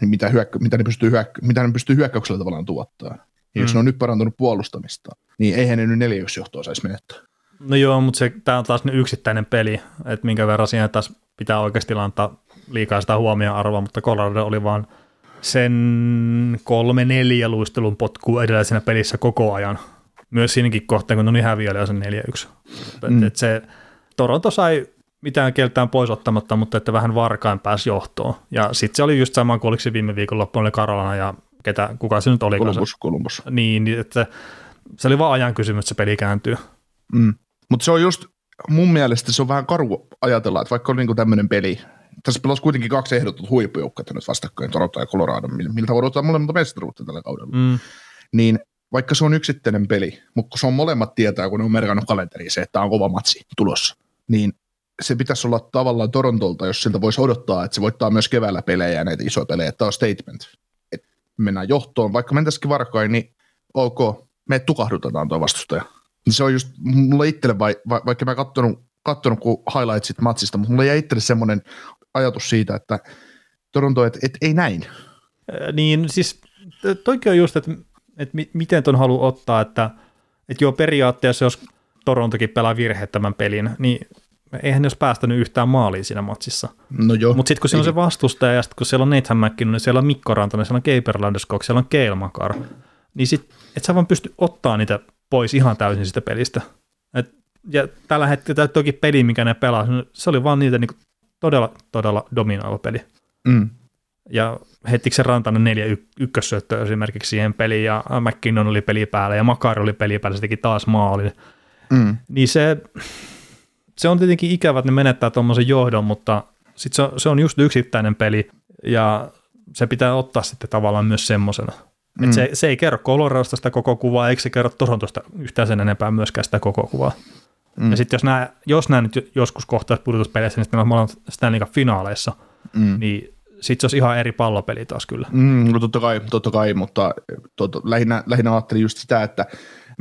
niin mitä, hyökkä, mitä, ne pystyy hyökkä, mitä ne pystyy hyökkäyksellä tavallaan tuottaa. Ja jos Mm. ne on nyt parantunut puolustamista, niin eihän ne nyt 4-1 johtoa saisi menettää. No joo, mutta se, tämä on taas ne yksittäinen peli, että minkä verran siihen taas pitää oikeasti antaa liikaa sitä huomioon arvoa, mutta Colorado oli vaan sen kolme neljä luistelun potkua edellisenä pelissä koko ajan. Myös siinäkin kohtaa, kun ne oli häviöllä sen 4-1. Mm. Mm. Et se, Toronto sai mitään keltään pois ottamatta, mutta että vähän varkain pääsi johtoon. Ja sitten se oli just sama kuin oliko se viime viikonloppu, oli Karolana ja ketä, kuka se nyt oli. Columbus, Columbus. Niin, että se oli vaan ajan kysymys, että se peli kääntyy. Mm. Mutta se on just, mun mielestä se on vähän karu ajatella, että vaikka on niinku tämmöinen peli, tässä pelasi kuitenkin kaksi ehdotut huippujoukkoa nyt vastakkain, Toronto ja Colorado, miltä voi odottaa molemmat mestaruutta tällä kaudella. Mm. Niin vaikka se on yksittäinen peli, mutta kun se on molemmat tietää, kun ne on merkannut kalenteriin se, että on kova matsi tulossa, niin se pitäisi olla tavallaan Torontolta, jos siltä voisi odottaa, että se voittaa myös keväällä pelejä ja näitä isoja pelejä, että on statement. Että mennään johtoon, vaikka mentäisikin varkain, niin ok, me tukahdutetaan tuo vastustaja. Se on just, mulla itselle, vai, va, vaikka mä kattonut, kattonut kun highlightsit matsista, mutta mulla jäi itselle semmoinen ajatus siitä, että Toronto, että et, ei näin. Niin siis toikin on just, että, että miten ton haluaa ottaa, että, että joo periaatteessa jos Torontokin pelaa virheettömän pelin, niin eihän ne olisi päästänyt yhtään maaliin siinä matsissa. No joo. Mutta sitten kun siellä on se vastustaja ja sitten kun siellä on Nathan McKinnon, niin siellä on Mikko Rantanen, siellä on Keiper Landeskog, siellä on Keilmakar, niin sit, et sä vaan pysty ottaa niitä pois ihan täysin sitä pelistä. Et, ja tällä hetkellä toki peli, mikä ne pelaa, se oli vaan niitä niinku todella, todella dominoiva peli. Mm. Ja heitikö se Rantanen neljä y- ykkössyöttöä esimerkiksi siihen peliin, ja McKinnon oli peli päällä, ja Makar oli peli päällä, se teki taas maalin. Mm. Niin se, se on tietenkin ikävä, että ne menettää tuommoisen johdon, mutta sit se, on, se on just yksittäinen peli, ja se pitää ottaa sitten tavallaan myös semmoisena. Mm. se, se ei kerro Coloradosta sitä koko kuvaa, eikä se kerro Torontosta yhtään sen enempää myöskään sitä koko kuvaa. Mm. Ja sitten jos nämä, jos nämä nyt joskus kohtaisi pudotuspeleissä, niin sitten me ollaan Stanley finaaleissa, mm. niin sitten se olisi ihan eri pallopeli taas kyllä. Mm, no totta kai, totta kai mutta totta, lähinnä, lähinnä ajattelin just sitä, että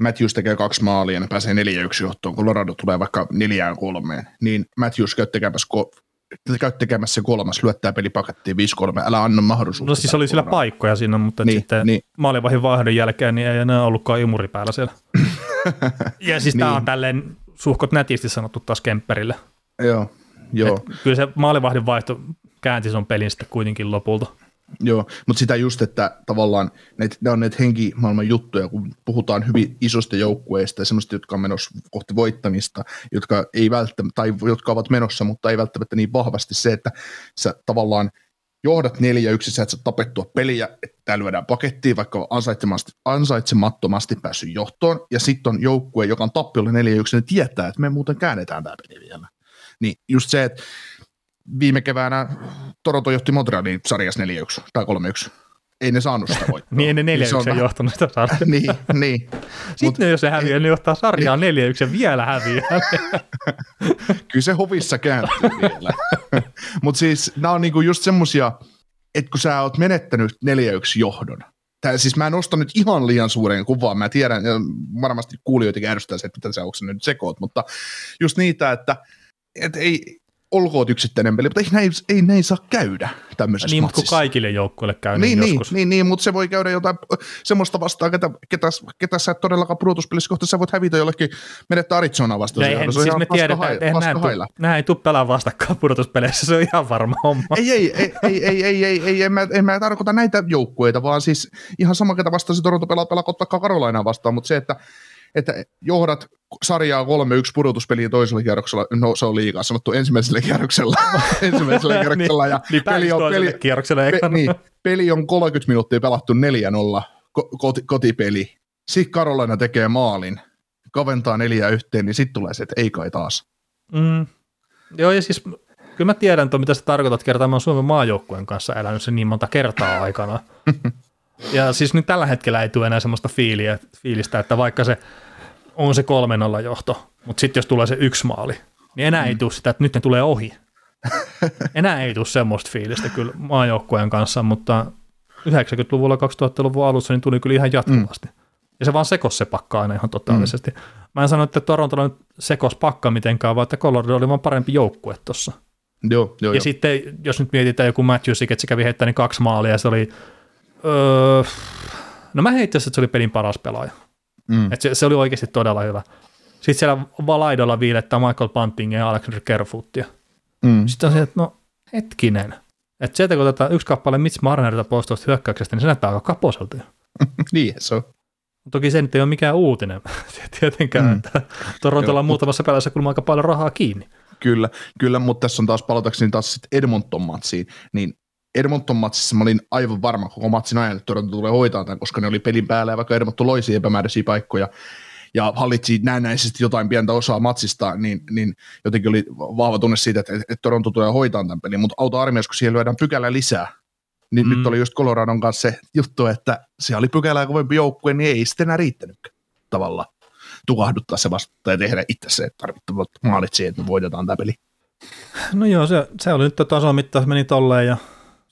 Matthews tekee kaksi maalia ja ne pääsee neljä yksi johtoon, Colorado tulee vaikka neljään kolmeen, niin Matthews käy tekemässä, ko- käy tekemässä kolmas, lyöttää pelipakettiin 5-3, älä anna mahdollisuutta. No siis oli sillä paikkoja siinä, mutta niin, sitten niin. maalivahin vaihdon jälkeen niin ei enää ollutkaan imuri päällä siellä. ja siis niin. tämä on tälleen suhkot nätisti sanottu taas Kemperille. Joo, joo. Et kyllä se maalivahdin vaihto käänti son pelin sitten kuitenkin lopulta. Joo, mutta sitä just, että tavallaan näitä, ne on näitä henkimaailman juttuja, kun puhutaan hyvin isosta joukkueista ja semmoista, jotka on menossa kohti voittamista, jotka, ei välttämättä, tai jotka ovat menossa, mutta ei välttämättä niin vahvasti se, että sä tavallaan johdat 4-1, sä tapettua peliä, että lyödään pakettiin, vaikka ansaitsemattomasti päässyt johtoon, ja sitten on joukkue, joka on tappiolla 4-1, niin tietää, että me muuten käännetään tämä peli vielä. Niin just se, että viime keväänä Toronto johti Montrealin sarjassa 4-1 tai 3-1. Ei ne saanut sitä voittoa. niin, ne 4-1 niin on johtanut sitä sarjaa. niin, niin. Sitten Mut, jos se häviää, ne johtaa sarjaa 4-1 ja vielä häviää. Kyllä se hovissa kääntyy vielä. Mutta siis nämä on niinku just semmosia, että kun sä oot menettänyt 4-1 johdon, Tää, siis mä en osta nyt ihan liian suuren kuvaa, mä tiedän, ja varmasti kuulijoitakin ärsyttää se, että mitä sä onko nyt sekoot, mutta just niitä, että et ei, olkoon yksittäinen peli, mutta ei näin, ei näin saa käydä tämmöisessä Niin, matsissa. mutta kaikille joukkueille käy niin, niin, niin joskus. Niin, niin, mutta se voi käydä jotain semmoista vastaan, ketä, ketä, ketä sä et todellakaan pudotuspelissä kohta sä voit hävitä jollekin, menettää Arizona vastaan. Ja eihän, siis me tiedetään, että nämä ei tule pelaa vastakkaan pudotuspeleissä, se on ihan varma homma. Ei, ei, ei, ei, ei, ei, ei, ei en, mä, en mä tarkoita näitä joukkueita, vaan siis ihan sama, ketä vastaan se Toronto pelaa, pelaa vaikka Karolainaa vastaan, mutta se, että että johdat sarjaa 3-1 pudotuspeliä toisella kierroksella, no se on liikaa sanottu ensimmäisellä kierroksella, ensimmäisellä kierroksella ja niin, peli, on, peli, pe, niin, peli on 30 minuuttia pelattu 4-0 koti, kotipeli. Sitten Karolaina tekee maalin, kaventaa neljä yhteen, niin sitten tulee se, että ei kai taas. Mm. Joo, ja siis kyllä mä tiedän, että mitä sä tarkoitat kertaa, mä oon Suomen maajoukkueen kanssa elänyt sen niin monta kertaa aikana. ja siis nyt tällä hetkellä ei tule enää semmoista fiiliä, fiilistä, että vaikka se on se 3-0 johto, mutta sitten jos tulee se yksi maali, niin enää mm. ei tule sitä, että nyt ne tulee ohi. enää ei tule semmoista fiilistä kyllä maajoukkueen kanssa, mutta 90-luvulla, 2000-luvun alussa niin tuli kyllä ihan jatkuvasti. Mm. Ja se vaan sekos se pakka aina ihan totaalisesti. Mm. Mä en sano, että Toronto nyt sekos pakka mitenkään, vaan että Colorado oli vaan parempi joukkue tuossa. Joo, joo, ja jo. sitten, jos nyt mietitään joku Matthews, että se kävi heittämään niin kaksi maalia, ja se oli, öö, no mä heittäisin, että se oli pelin paras pelaaja. Mm. Et se, se, oli oikeasti todella hyvä. Sitten siellä valaidolla viilettää Michael Bunting ja Alexander Kerfootia. Mm. Sitten on se, että no hetkinen. Että sieltä kun otetaan yksi kappale Mitch Marnerilta pois tuosta hyökkäyksestä, niin se näyttää aika kaposelta. niin, se on. Toki se nyt ei ole mikään uutinen tietenkään, mm. että Torontolla on muutamassa pelissä kuulemma aika paljon rahaa kiinni. Kyllä, kyllä, mutta tässä on taas palatakseni taas sitten Edmonton-matsiin, niin Edmonton-matsissa mä olin aivan varma koko matsin ajan, että Toronto tulee hoitaa tämän, koska ne oli pelin päällä ja vaikka Edmonton loisi epämääräisiä paikkoja ja hallitsi näennäisesti jotain pientä osaa matsista, niin, niin jotenkin oli vahva tunne siitä, että, että Toronto tulee hoitaa tämän pelin, mutta auto armias, kun siihen lyödään pykälä lisää, niin mm. nyt oli just Coloradon kanssa se juttu, että se oli pykälää kovempi joukkue, niin ei sitten enää riittänyt tavallaan tukahduttaa se vasta ja tehdä itse se tarvittavat maalit siihen, että me voitetaan tämä peli. No joo, se, se oli nyt tason mittaus meni tolleen ja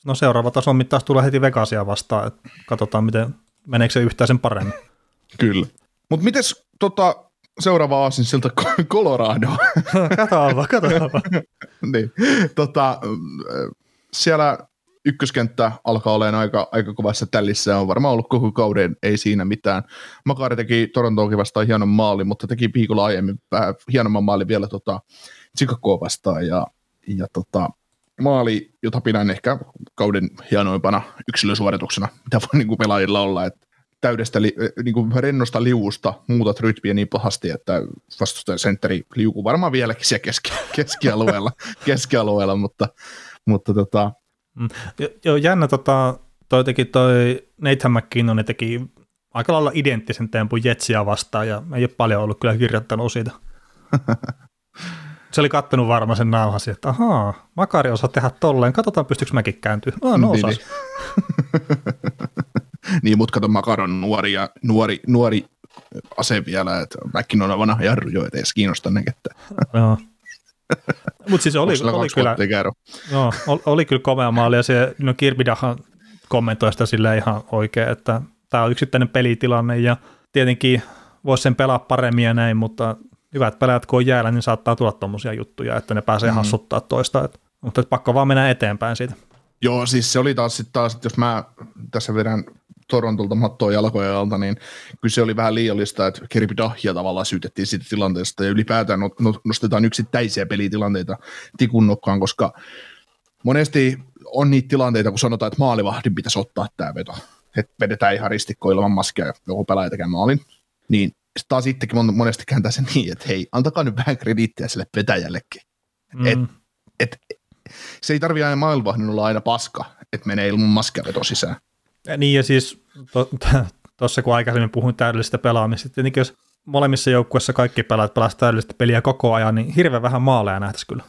no seuraava tason mittaus tulee heti Vegasia vastaan, että katsotaan miten, meneekö se yhtään sen paremmin. Kyllä. Mutta mites tota, seuraava aasin siltä Colorado? katsotaan vaan, katsotaan vaan. niin, tota, siellä ykköskenttä alkaa olemaan aika, aika kovassa tällissä, on varmaan ollut koko kauden, ei siinä mitään. Makari teki Torontoonkin vastaan hienon maalin, mutta teki viikolla aiemmin vähän hienomman maalin vielä tota, Chicagoa vastaan, ja, ja tota, maali, jota pidän ehkä kauden hienoimpana yksilösuorituksena, mitä voi niin kuin pelaajilla olla, että täydestä li, niin kuin rennosta liuusta muutat rytmiä niin pahasti, että vastustajan sentteri liukuu varmaan vieläkin siellä keski, keskialueella, keskialueella mutta, mutta tota, Mm. Joo, jännä, tota, toi teki toi Nathan McKinnon teki aika lailla identtisen tempun Jetsiä vastaan, ja ei ole paljon ollut kyllä kirjoittanut siitä. se oli kattonut varmaan sen nauhasi, että ahaa, Makari osaa tehdä tolleen, katsotaan pystyykö mäkin kääntyä. No, no osas. niin, niin mutta kato, Makar on nuori, ja, nuori, nuori ase vielä, että mäkin on vanha jarru jo, ettei edes kiinnosta nekettä. Joo. Mutta siis oli, oli, kyllä, joo, oli kyllä komea maali ja se, no Kirbidahan kommentoi sitä sille ihan oikein, että tämä on yksittäinen pelitilanne ja tietenkin voisi sen pelaa paremmin ja näin, mutta hyvät pelaajat kun on jäällä, niin saattaa tulla tuommoisia juttuja, että ne pääsee mm. hassuttaa toista, et, mutta et pakko vaan mennä eteenpäin siitä. Joo, siis se oli taas, sit taas jos mä tässä vedän Torontolta mattoa jalkojen alta, niin kyllä se oli vähän liiallista, että Kirby Dahia tavallaan syytettiin siitä tilanteesta ja ylipäätään nostetaan yksittäisiä pelitilanteita tikun nokkaan, koska monesti on niitä tilanteita, kun sanotaan, että maalivahdin pitäisi ottaa tämä veto, että vedetään ihan ristikko ilman maskia ja joku pelaaja tekee maalin, niin taas sittenkin monesti kääntää sen niin, että hei, antakaa nyt vähän krediittiä sille vetäjällekin. Mm. Et, et, se ei tarvitse aina maalivahdin olla aina paska, että menee ilman maskia veto sisään. Ja niin ja siis tuossa to, kun aikaisemmin puhuin täydellisestä pelaamista, tietenkin jos molemmissa joukkueissa kaikki pelaat pelaa täydellistä peliä koko ajan, niin hirveän vähän maaleja nähtäisi kyllä.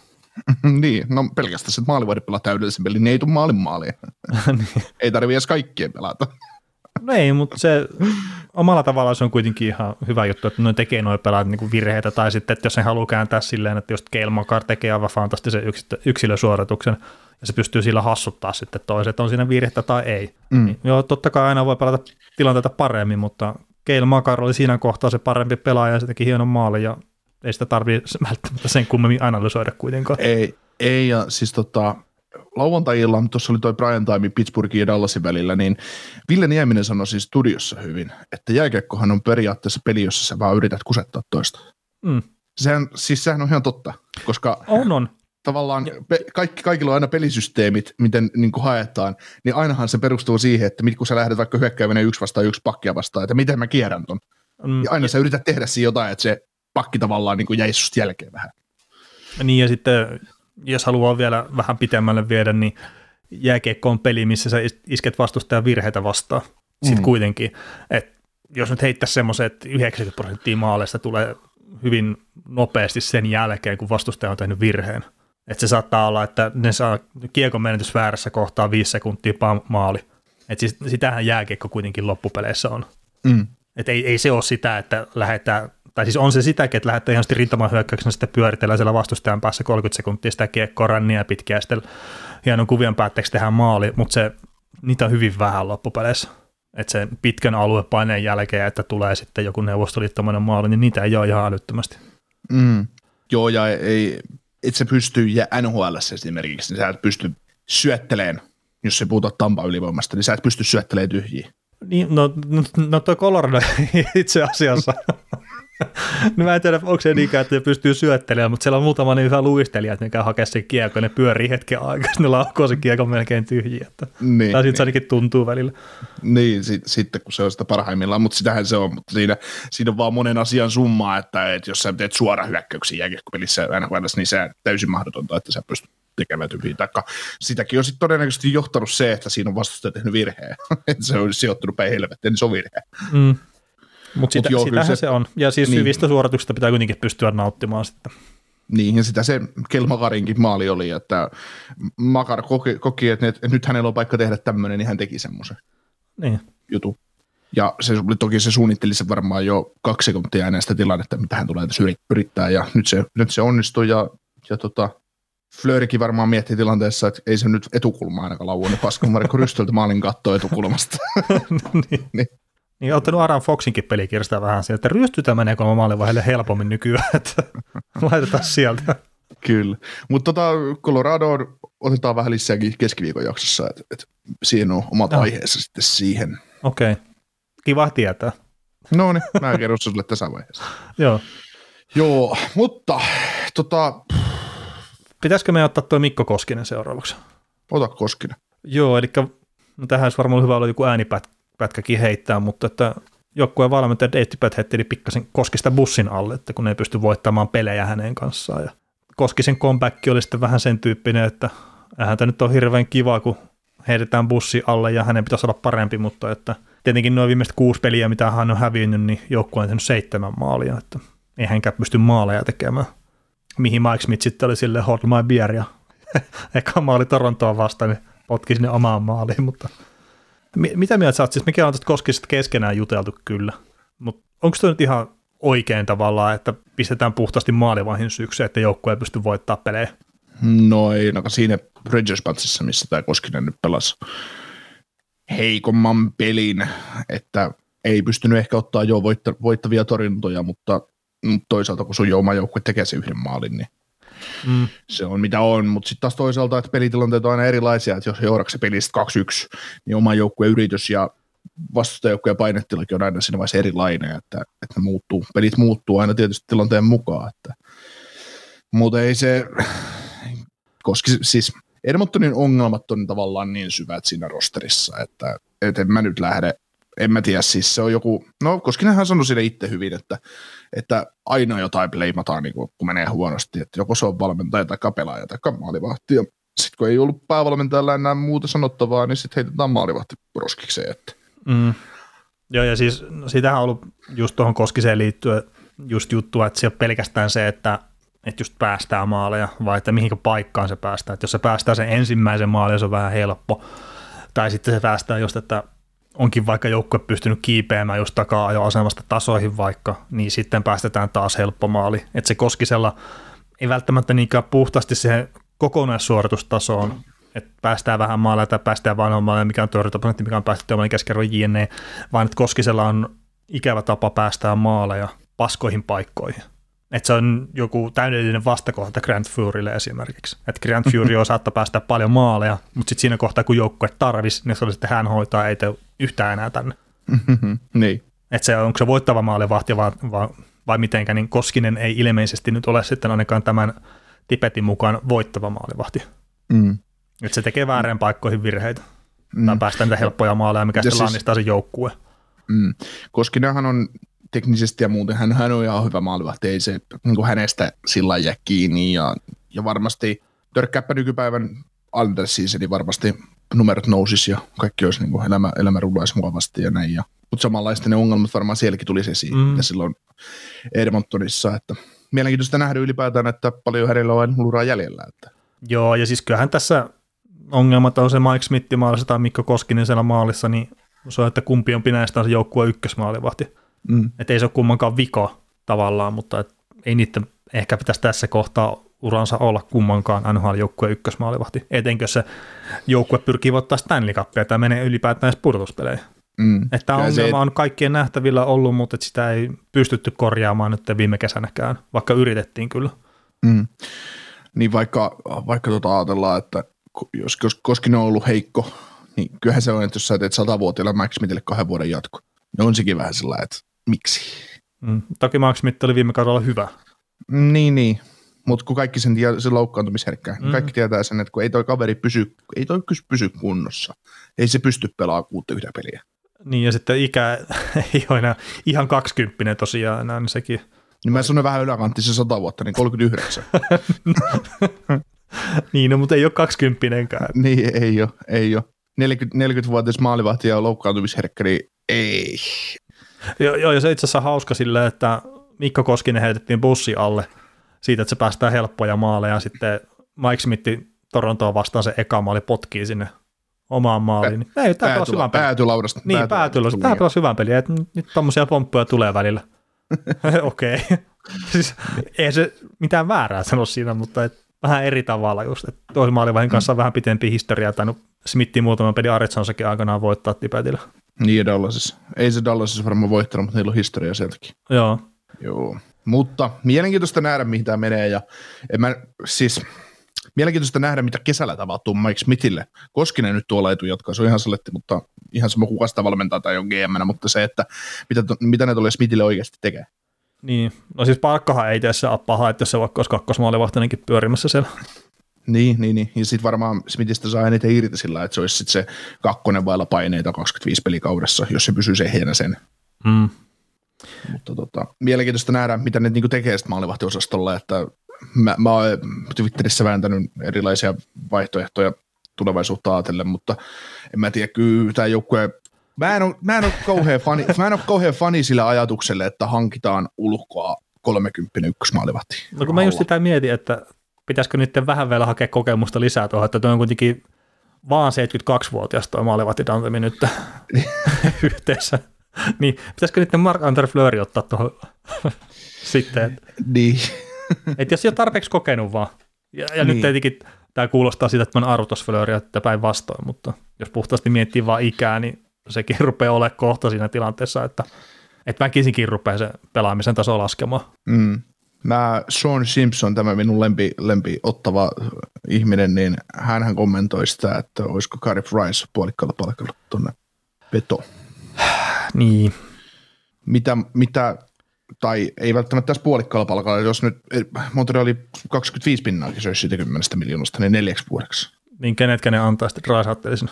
niin, no pelkästään se, että maalivuodet pelaa täydellisen pelin, niin ei tule maalin maalia. niin. Ei tarvitse edes kaikkien pelata. No ei, mutta se omalla tavallaan se on kuitenkin ihan hyvä juttu, että ne tekee noin pelaat niin virheitä, tai sitten, että jos ne haluaa kääntää silleen, että jos Keilmakar tekee aivan fantastisen yksilösuorituksen, ja se pystyy sillä hassuttaa sitten toiset, on siinä virhettä tai ei. Mm. Niin, joo, totta kai aina voi pelata tilanteita paremmin, mutta Keil Makar oli siinä kohtaa se parempi pelaaja ja se teki hienon maalin ja ei sitä tarvitse välttämättä sen kummemmin analysoida kuitenkaan. Ei, ei ja siis tota, lauantai-illa, tuossa oli toi Brian Time Pittsburghin ja Dallasin välillä, niin Ville Nieminen sanoi siis studiossa hyvin, että jääkiekkohan on periaatteessa peli, jossa sä vaan yrität kusettaa toista. Mm. Sehän, siis sehän on ihan totta, koska... On, on tavallaan pe- kaikki, kaikilla on aina pelisysteemit, miten niin kuin haetaan, niin ainahan se perustuu siihen, että kun sä lähdet vaikka hyökkäämään yksi vastaan yksi pakkia vastaan, että miten mä kierrän ton. Mm. Ja aina sä yrität tehdä siinä jotain, että se pakki tavallaan niin kuin jäisi susta jälkeen vähän. Niin ja sitten, jos haluaa vielä vähän pitemmälle viedä, niin jääkiekko on peli, missä sä isket vastustajan virheitä vastaan. Sitten mm. kuitenkin, että jos nyt heittäisi semmoisen, että 90 prosenttia maaleista tulee hyvin nopeasti sen jälkeen, kun vastustaja on tehnyt virheen, että se saattaa olla, että ne saa kiekon menetys väärässä kohtaa viisi sekuntia maali. Että siis, sitähän jääkiekko kuitenkin loppupeleissä on. Mm. Että ei, ei se ole sitä, että lähdetään, tai siis on se sitäkin, että lähdetään ihan rintaman hyökkäyksenä sitten pyöritellään siellä vastustajan päässä 30 sekuntia sitä kiekkoa ränniä pitkiä ja sitten hienon kuvion päätteeksi tehdään maali, mutta se, niitä on hyvin vähän loppupeleissä. Että sen pitkän aluepaineen jälkeen, että tulee sitten joku neuvostoliittomainen maali, niin niitä ei ole ihan älyttömästi. Mm. Joo, ja ei, et sä pysty, ja NHL esimerkiksi, niin sä et pysty syötteleen, jos se puhutaan Tampa ylivoimasta, niin sä et pysty syöttelemään tyhjiä. Niin, no, no, no toi Colorado itse asiassa. no mä en tiedä, onko se niinkään, että pystyy syöttelemään, mutta siellä on muutama niin hyvä luistelija, että ne käy hakea sen kiekon, ne pyörii hetken aikaa, ne laukoo sen kiekon melkein tyhjiä. Että, Niin, tai niin. sitten se ainakin tuntuu välillä. Niin, sit, sitten kun se on sitä parhaimmillaan, mutta sitähän se on, mutta siinä, siinä on vaan monen asian summa, että, että jos sä teet suora hyökkäyksiä jääkiekkopelissä NHL, niin se on täysin mahdotonta, että sä pystyt tekemään tyyliin. Taikka sitäkin on sitten todennäköisesti johtanut se, että siinä on vastustaja tehnyt virheen, että se on sijoittunut päin helvettiin, niin se on virhe. Mm. Mutta sitä, joo, Mut kyllä sitähän se, se- on. Ja siis niin. hyvistä suorituksista pitää kuitenkin pystyä nauttimaan sitten. Niin, ja sitä se Kelmakarinkin maali oli, että Makar koki, koki että, nyt, että nyt hänellä on paikka tehdä tämmöinen, niin hän teki semmoisen Niin. jutun. Ja se toki se suunnitteli se varmaan jo kaksi sekuntia ennen sitä tilannetta, mitä hän tulee tässä yri- yrittää, ja nyt se, nyt se onnistui, ja, ja tota, Flöörikin varmaan miettii tilanteessa, että ei se nyt etukulma ainakaan niin paska Marko Rystöltä maalin kattoa etukulmasta. niin. Niin. Niin ottanut Aran Foxinkin pelikirjasta vähän siihen, että ryöstytä menee kolme maalin vaiheelle helpommin nykyään, että laitetaan sieltä. Kyllä. Mutta tota, Colorado otetaan vähän lisää keskiviikon jaksossa, että et siihen on omat Joo. aiheensa sitten siihen. Okei. Okay. Kiva tietää. No niin, mä kerron sulle tässä vaiheessa. Joo. Joo, mutta tota, Pitäisikö me ottaa tuo Mikko Koskinen seuraavaksi? ota Koskinen. Joo, eli no tähän olisi varmaan hyvä olla joku äänipätkäkin heittää, mutta että joukkueen valmentaja Dave Tippett heitteli pikkasen Koskista bussin alle, että kun ei pysty voittamaan pelejä hänen kanssaan. Ja Koskisen comeback oli sitten vähän sen tyyppinen, että eihän tämä nyt ole hirveän kiva, kun heitetään bussi alle ja hänen pitäisi olla parempi, mutta että tietenkin nuo viimeiset kuusi peliä, mitä hän on hävinnyt, niin joukkue on tehnyt seitsemän maalia, että ei hänkään pysty maaleja tekemään. Mihin Mike Smith sitten oli sille hold my beer ja eka maali Torontoa vastaan, niin potki sinne omaan maaliin, mutta mitä mieltä sä oot? Siis mikä on tästä Koskisesta keskenään juteltu kyllä, mutta onko toi nyt ihan oikein tavallaan, että pistetään puhtaasti maalivaihin syyksi, että joukkue ei pysty voittaa pelejä? No ei, no siinä Rangers Patsissa, missä tämä Koskinen nyt pelasi heikomman pelin, että ei pystynyt ehkä ottaa jo voitta, voittavia torjuntoja, mutta, toisaalta kun sun jo oma joukkue tekee sen yhden maalin, niin Mm. se on mitä on, mutta sitten taas toisaalta, että pelitilanteet on aina erilaisia, että jos se pelistä 2-1, niin oma joukkueen yritys ja vastustajoukkueen painetilakin on aina siinä vaiheessa erilainen, että, että muuttuu, pelit muuttuu aina tietysti tilanteen mukaan, että mutta ei se, koska siis Edmontonin ongelmat on tavallaan niin syvät siinä rosterissa, että, että en mä nyt lähde, en mä tiedä, siis se on joku, no Koskinenhan sanoi siinä itse hyvin, että, että aina jotain leimataan, niin kun, kun menee huonosti, että joko se on valmentaja tai pelaaja tai maalivahti, ja sitten kun ei ollut päävalmentajalla enää muuta sanottavaa, niin sitten heitetään maalivahti roskikseen, että Mm. Joo, ja siis no, siitähän on ollut just tuohon Koskiseen liittyen just juttua, että ole pelkästään se, että, että just päästään maaleja, vai että mihinkä paikkaan se päästään. Että jos se päästään sen ensimmäisen maalin, se on vähän helppo. Tai sitten se päästään just, että onkin vaikka joukkue pystynyt kiipeämään just takaa jo asemasta tasoihin vaikka, niin sitten päästetään taas helppo maali. Että se Koskisella ei välttämättä niinkään puhtaasti siihen kokonaissuoritustasoon, että päästään vähän maalle tai päästään vanhaan maalle, mikä on torjuntaprosentti, mikä on päästetty oman keskiarvon jne, vaan että Koskisella on ikävä tapa päästää maaleja paskoihin paikkoihin. Että se on joku täydellinen vastakohta Grant Furylle esimerkiksi. Että Grant Fury on saattaa päästä paljon maaleja, mutta sitten siinä kohtaa, kun joukkue tarvisi, niin se oli sitten hän hoitaa, ei tee yhtään enää tänne. niin. Että se onko se voittava maalivahti vai, vai, vai mitenkä, niin Koskinen ei ilmeisesti nyt ole sitten ainakaan tämän tipetin mukaan voittava maalivahti. Mm. Että se tekee väärään paikkoihin virheitä. Mm. Tai päästään niitä helppoja maaleja, mikä Ja sitten siis- lannistaa sen joukkue. Mm. Koskinenhan on teknisesti ja muuten, hän, hän on ihan hyvä maalivahti, ei se niin kuin hänestä sillä jää kiinni ja, ja varmasti törkkääpä nykypäivän under season, niin varmasti numerot nousis ja kaikki olisi niin kuin elämä, elämä rullaisi mukavasti ja näin. Ja, mutta samanlaista ne ongelmat varmaan sielläkin tulisi esiin, Mm. ja silloin Edmontonissa, että mielenkiintoista nähdä ylipäätään, että paljon hänellä on luraa jäljellä. Että. Joo, ja siis kyllähän tässä ongelmat on se Mike Smith maalissa tai Mikko Koskinen siellä maalissa, niin se on, että kumpi on näistä se joukkue ykkösmaalivahti. Mm. Että ei se ole kummankaan viko tavallaan, mutta et ei niiden ehkä pitäisi tässä kohtaa uransa olla kummankaan NHL-joukkueen ykkösmaalivahti. Etenkö se joukkue pyrkii voittaa Stanley Cupia tai menee ylipäätään edes pudotuspeleihin. Mm. Että tämä ongelma on kaikkien nähtävillä ollut, mutta sitä ei pystytty korjaamaan nyt viime kesänäkään, vaikka yritettiin kyllä. Mm. Niin vaikka, vaikka tota ajatellaan, että jos, jos Koskinen on ollut heikko, niin kyllähän se on, että jos sä teet satavuotiaille Max Smithille kahden vuoden jatko, niin on sekin vähän sellainen, että miksi? Mm. Toki Mark Smith oli viime kaudella hyvä. Niin, niin. Mutta kun kaikki sen tiedä, se loukkaantumisherkkä, mm. kaikki tietää sen, että kun ei toi kaveri pysy, ei toi pysy kunnossa, ei se pysty pelaamaan kuutta yhtä peliä. Niin, ja sitten ikä ei ole enää ihan kaksikymppinen tosiaan enää, niin sekin. Niin mä sanon vähän yläkantti se 100 vuotta, niin 39. niin, no, mutta ei ole kaksikymppinenkään. niin, ei ole, ei ole. 40, 40-vuotias maalivahti ja loukkaantumisherkkä, niin ei. Joo, joo, ja se itse asiassa hauska silleen, että Mikko Koskinen heitettiin bussi alle siitä, että se päästään helppoja maaleja, ja sitten Mike Smith Torontoa vastaan se eka maali potkii sinne omaan maaliin. Niin, ei, tämä päätula, hyvän peli. Päätylaudasta. Niin, päätylaudasta. Tämä pelasi hyvän peliä, että nyt tommosia pomppuja tulee välillä. Okei. okay. siis ei se mitään väärää sano siinä, mutta et, vähän eri tavalla just. Että toisen maalivahin kanssa on vähän pitempi historia, tai Smitti muutaman pelin Aritsonsakin aikanaan voittaa Tipetillä. Niin Dallasissa. Ei se Dallasissa varmaan voittanut, mutta niillä on historia sieltäkin. Joo. Joo. Mutta mielenkiintoista nähdä, mihin tämä menee. Ja en mä, siis, mielenkiintoista nähdä, mitä kesällä tapahtuu Mike Smithille. Koskinen nyt tuolla jatkaa, se on ihan saletti, mutta ihan sama kuka sitä valmentaa tai on gm mutta se, että mitä, mitä ne tulee Smithille oikeasti tekee. Niin, no siis palkkahan ei tee se paha, että jos se vaikka olisi kakkosmaalivahtainenkin pyörimässä siellä. Niin, niin, niin. ja sitten varmaan Smithistä saa eniten irti sillä, että se olisi sitten se kakkonen vailla paineita 25 pelikaudessa, jos se pysyy ehjänä sen. Mm. Mutta tota, mielenkiintoista nähdä, mitä ne niinku tekee sitten maalivahtiosastolla, että mä, mä oon Twitterissä vääntänyt erilaisia vaihtoehtoja tulevaisuutta ajatellen, mutta en mä tiedä, kyllä tämä joukkue Mä en ole, mä en ole kauhean fani, mä en ole kauhean fani sillä ajatukselle, että hankitaan ulkoa 30 ykkösmaalivahti. No kun mä just sitä mietin, että pitäisikö nyt vähän vielä hakea kokemusta lisää tuohon, että tuo on kuitenkin vaan 72-vuotias tuo maalivahti Dantemi nyt yhteensä. niin, pitäisikö nyt Mark Andre Fleury ottaa tuohon sitten? Niin. että jos ei ole tarpeeksi kokenut vaan. Ja, ja niin. nyt tietenkin tämä kuulostaa siitä, että mä arvotas Fleuria että päinvastoin, mutta jos puhtaasti miettii vaan ikää, niin sekin rupeaa olemaan kohta siinä tilanteessa, että, että väkisinkin rupeaa se pelaamisen taso laskemaan. Mm. Mä Sean Simpson, tämä minun lempi, lempi ottava ihminen, niin hän kommentoi sitä, että olisiko Cardiff Rice puolikkaalla palkalla tuonne veto. niin. Mitä, mitä, tai ei välttämättä tässä puolikkaalla palkalla, jos nyt Montreali 25 pinnaakin söisi siitä 10 miljoonasta, niin neljäksi vuodeksi. Niin kenetkä ne antaa sitten Rice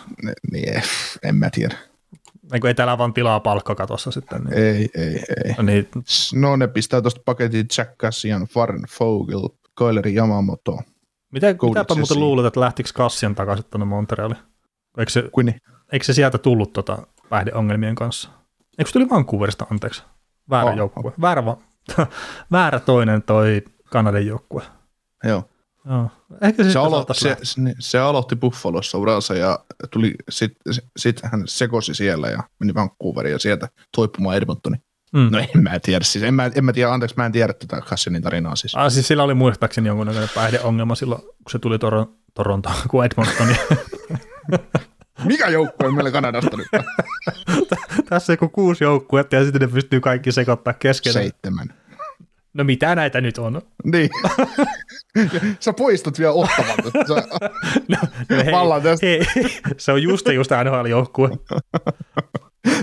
Niin, en mä tiedä. Niin ei täällä vaan tilaa palkkakatossa sitten. Niin. Ei, ei, ei. No, niin. no ne pistää tuosta paketin Jack Cassian, Farn Fogel, Koileri Yamamoto. Mitä, mitäpä muuten luulet, että lähtikö Cassian takaisin tuonne Montrealiin? Eikö se, Kuni. eikö se sieltä tullut tota päihdeongelmien kanssa? Eikö se tuli Vancouverista, anteeksi? Väärä oh, joukkue. Oh. Väärä, väärä toinen toi Kanadan joukkue. Joo. Joo. Ehkä se, aloitti, se, se, se, aloitti Buffalossa uransa ja tuli, sitten sit hän sekosi siellä ja meni Vancouveriin ja sieltä toipumaan Edmontoni. Mm. No en mä tiedä, siis en mä, en mä tiedä, anteeksi, mä en tiedä tätä Cassianin tarinaa siis. Ah, siis sillä oli muistaakseni jonkunnäköinen päihdeongelma silloin, kun se tuli Toron, Torontoon kuin Edmontoni. Mikä joukkue meillä Kanadasta nyt? Tässä on kuusi joukkuetta ja sitten ne pystyy kaikki sekoittaa keskenään. Seitsemän. No mitä näitä nyt on? Niin. Sä poistat vielä ottavan. Sä... no, no hei, tästä. hei, se on just just NHL-joukkue.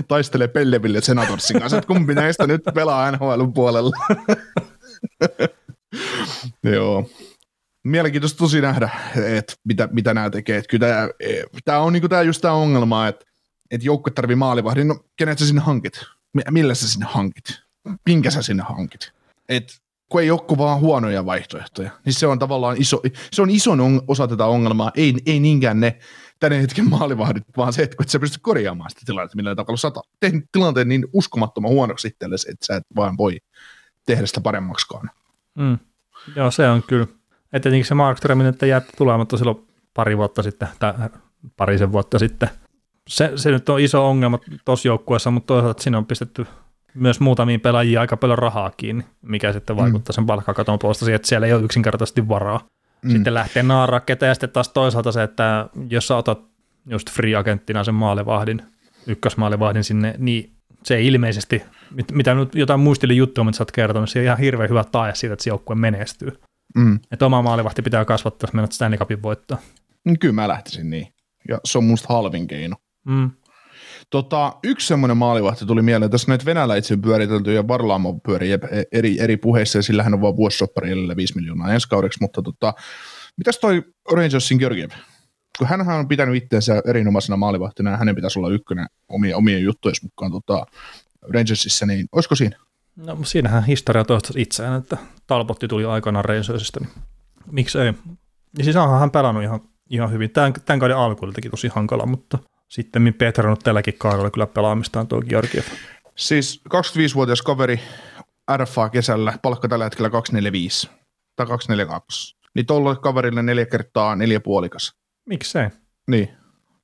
Taistelee Pelleville Senatorsin kanssa, että kumpi näistä nyt pelaa NHL puolella. Joo. Mielenkiintoista tosi nähdä, että mitä, mitä nämä tekee. Että kyllä tämä, tämä on niin tämä just tämä ongelma, että, että joukkue tarvii maalivahdin. No, kenet sä sinne hankit? Millä sä sinne hankit? Minkä sä sinne hankit? Että kun ei ole vaan huonoja vaihtoehtoja, niin se on tavallaan iso, se on ison osa tätä ongelmaa, ei, ei niinkään ne tänne hetken maalivahdit, vaan se, että sä pystyt korjaamaan sitä tilannetta, millä tavalla sä tehnyt tilanteen niin uskomattoman huonoksi itsellesi, että sä et vaan voi tehdä sitä paremmaksikaan. Mm. Joo, se on kyllä. Että tietenkin se Mark Tremin, että jätti tulematta silloin pari vuotta sitten, tai parisen vuotta sitten. Se, se nyt on iso ongelma tuossa joukkueessa, mutta toisaalta siinä on pistetty myös muutamiin pelaajia aika paljon rahaa kiinni, mikä sitten vaikuttaa mm. sen palkkakaton puolesta siihen, että siellä ei ole yksinkertaisesti varaa. Mm. Sitten lähtee naarakkeita ja sitten taas toisaalta se, että jos sä otat just free agenttina sen maalivahdin, ykkösmaalivahdin sinne, niin se ilmeisesti, mit, mitä nyt jotain muistelin juttua, mitä sä oot kertonut, se on ihan hirveän hyvä tae siitä, että se joukkue menestyy. Mm. Että oma maalivahti pitää kasvattaa, jos menet Stanley Cupin voittaa. Kyllä mä lähtisin niin. Ja se on musta halvin keino. Mm. Tota, yksi semmoinen maalivahti tuli mieleen. Tässä näitä venäläisiä pyöritelty ja Varlaamo pyörii eri, eri puheissa ja sillä hän on vaan vuosisoppari 5 miljoonaa ensi kaudeksi, mutta tota, mitäs toi Rangersin Georgiev? Kun hän on pitänyt itseensä erinomaisena maalivahtina ja hänen pitäisi olla ykkönen omien, omien juttujen mukaan tota, Rangersissa, niin olisiko siinä? No siinähän historia toistaa itseään, että Talbotti tuli aikanaan Rangersista, niin miksi ei? Ja siis onhan hän pelannut ihan, ihan hyvin. Tämän, tämän kauden alku teki tosi hankala, mutta sitten petrannut tälläkin kaudella kyllä pelaamistaan tuo Georgiev. Siis 25-vuotias kaveri RFA kesällä, palkka tällä hetkellä 245 tai 242. Niin tuolle kaverille neljä kertaa neljä puolikas. Miksei? Niin.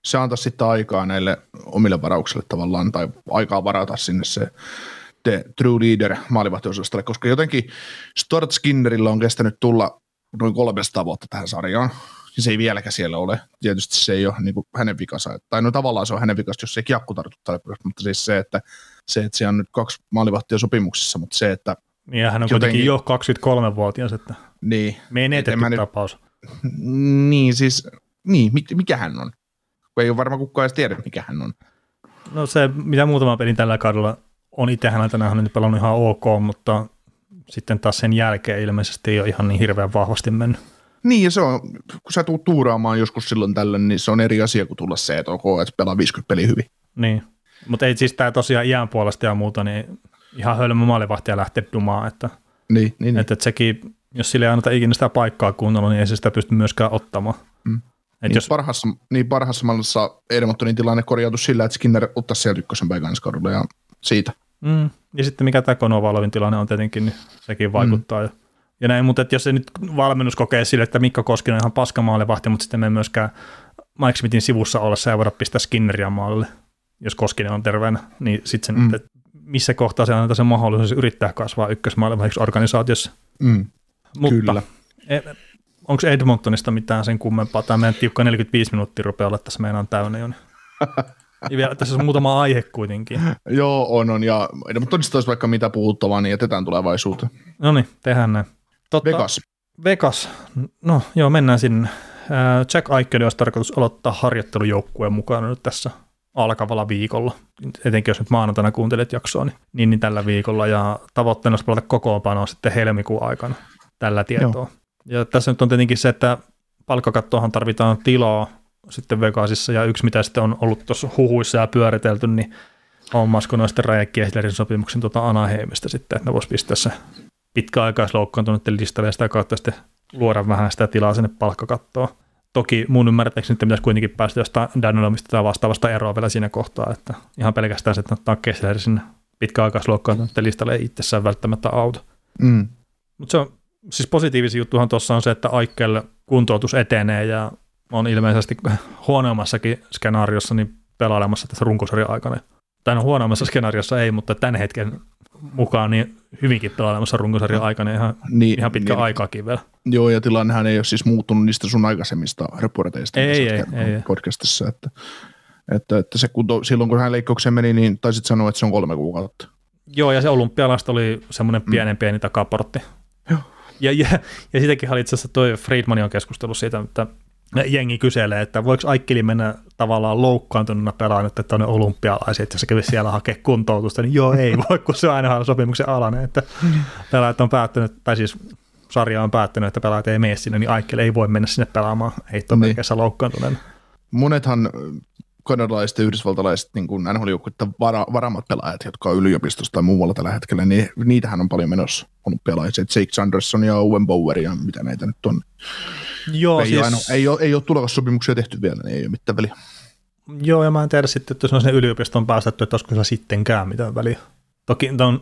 Se antaa sitten aikaa näille omille varauksille tavallaan, tai aikaa varata sinne se the true leader maalivahtiosastolle, koska jotenkin Stort Skinnerillä on kestänyt tulla noin 300 vuotta tähän sarjaan, ja se ei vieläkään siellä ole. Tietysti se ei ole niin kuin hänen vikansa, tai no tavallaan se on hänen vikansa, jos se ei kiekku tartu mutta siis se, että se, että siellä on nyt kaksi maalivahtia sopimuksessa, mutta se, että niin ja hän on jotenkin, kuitenkin jo 23-vuotias, että niin, menetetty nyt, tapaus. Niin, siis, niin, mikä hän on? Kun ei ole varmaan kukaan edes tiedä, mikä hän on. No se, mitä muutama pelin tällä kaudella on itse häneltä nähnyt, pelannut ihan ok, mutta sitten taas sen jälkeen ilmeisesti ei ole ihan niin hirveän vahvasti mennyt. Niin, ja se on, kun sä tuut tuuraamaan joskus silloin tällöin, niin se on eri asia kuin tulla se, että ok, että pelaa 50 peliä hyvin. Niin, mutta ei siis tämä tosiaan iän puolesta ja muuta, niin ihan hölmö maalivahtia lähteä dumaan, että, niin, niin, niin. että, että sekin, jos sille ei anneta ikinä sitä paikkaa kunnolla, niin ei se sitä pysty myöskään ottamaan. Mm. Et niin, jos... parhaassa, niin parhaassa mallissa Edmontonin tilanne korjautu sillä, että Skinner ottaisi sieltä ykkösen päivän ja siitä – Mm. Ja sitten mikä tämä Konovalovin tilanne on tietenkin, niin sekin vaikuttaa. Mm. Ja, näin, mutta jos se nyt valmennus kokee sille, että Mikko Koskinen on ihan paskamaalivahti, mutta sitten me myöskään Mike Smithin sivussa ollessa ei voida pistää Skinneria maalille, jos Koskinen on terveenä, niin sitten mm. nyt, missä kohtaa se annetaan se mahdollisuus yrittää kasvaa ykkösmaalivahiksi organisaatiossa. Mm. Mutta Kyllä. E, onko Edmontonista mitään sen kummempaa? Tämä meidän tiukka 45 minuuttia rupeaa olla tässä meidän täynnä jo. Ja vielä tässä on muutama aihe kuitenkin. joo, on, on. Ja mutta todistaa vaikka mitä puhuttavaa, niin jätetään tulevaisuuteen. No niin, tehdään näin. Totta, Vegas. Vegas. No joo, mennään sinne. Jack Aikeli olisi tarkoitus aloittaa harjoittelujoukkueen mukana nyt tässä alkavalla viikolla, etenkin jos nyt maanantaina kuuntelet jaksoa, niin, niin, niin tällä viikolla, ja tavoitteena olisi palata kokoonpanoa sitten helmikuun aikana tällä tietoa. Joo. Ja tässä nyt on tietenkin se, että palkkakattoahan tarvitaan tilaa sitten Vegasissa, ja yksi mitä sitten on ollut tuossa huhuissa ja pyöritelty, niin noista Raja Kiehlerin sopimuksen tuota Anaheimista sitten, että ne voisi pistää se pitkäaikaisloukkaantuneiden listalle ja sitä kautta sitten luoda vähän sitä tilaa sinne palkkakattoon. Toki mun ymmärtääkseni että pitäisi kuitenkin päästä jostain Danielomista tai vastaavasta eroa vielä siinä kohtaa, että ihan pelkästään se, että ottaa Kessler sinne pitkäaikaisloukkaantuneiden listalle ei itsessään välttämättä auta. Mm. Mutta se on, siis positiivisi juttuhan tuossa on se, että Aikkel kuntoutus etenee ja on ilmeisesti huonoimmassakin skenaariossa niin pelailemassa tässä runkosarjan aikana. Tai no huonoimmassa skenaariossa ei, mutta tämän hetken mukaan niin hyvinkin pelailemassa runkosarjan aikana ihan, niin, ihan pitkä niin, aikaakin vielä. Joo, ja tilannehan ei ole siis muuttunut niistä sun aikaisemmista reporteista ei, ei, ei, podcastissa, että, että, että se, kun to, silloin kun hän leikkaukseen meni, niin taisit sanoa, että se on kolme kuukautta. Joo, ja se olympialasta oli semmoinen mm. pienen pieni takaportti. Joo. Ja, ja, ja sitäkin oli itse asiassa toi Friedman on keskustellut siitä, että jengi kyselee, että voiko Aikkeli mennä tavallaan loukkaantuneena pelaan nyt tuonne olympialaiset, jos se kävisi siellä hakea kuntoutusta, niin joo, ei voi, kun se on aina sopimuksen alainen, että pelaajat on päättänyt, tai siis sarja on päättänyt, että pelaajat ei mene sinne, niin Aikkeli ei voi mennä sinne pelaamaan heittomerkissä niin. loukkaantuneena. Monethan kanadalaiset ja yhdysvaltalaiset niin kuin nhl vara, varamat pelaajat, jotka on yliopistossa tai muualla tällä hetkellä, niin niitähän on paljon menossa olympialaiset, Jake Sanderson ja Owen Bower ja mitä näitä nyt on. Joo, ei, siis... ole, ei, ole, ei ole tulokassopimuksia tehty vielä, niin ei ole mitään väliä. Joo, ja mä en tiedä sitten, että jos on sinne yliopistoon päästetty, että olisiko sillä sittenkään mitään väliä. Toki ton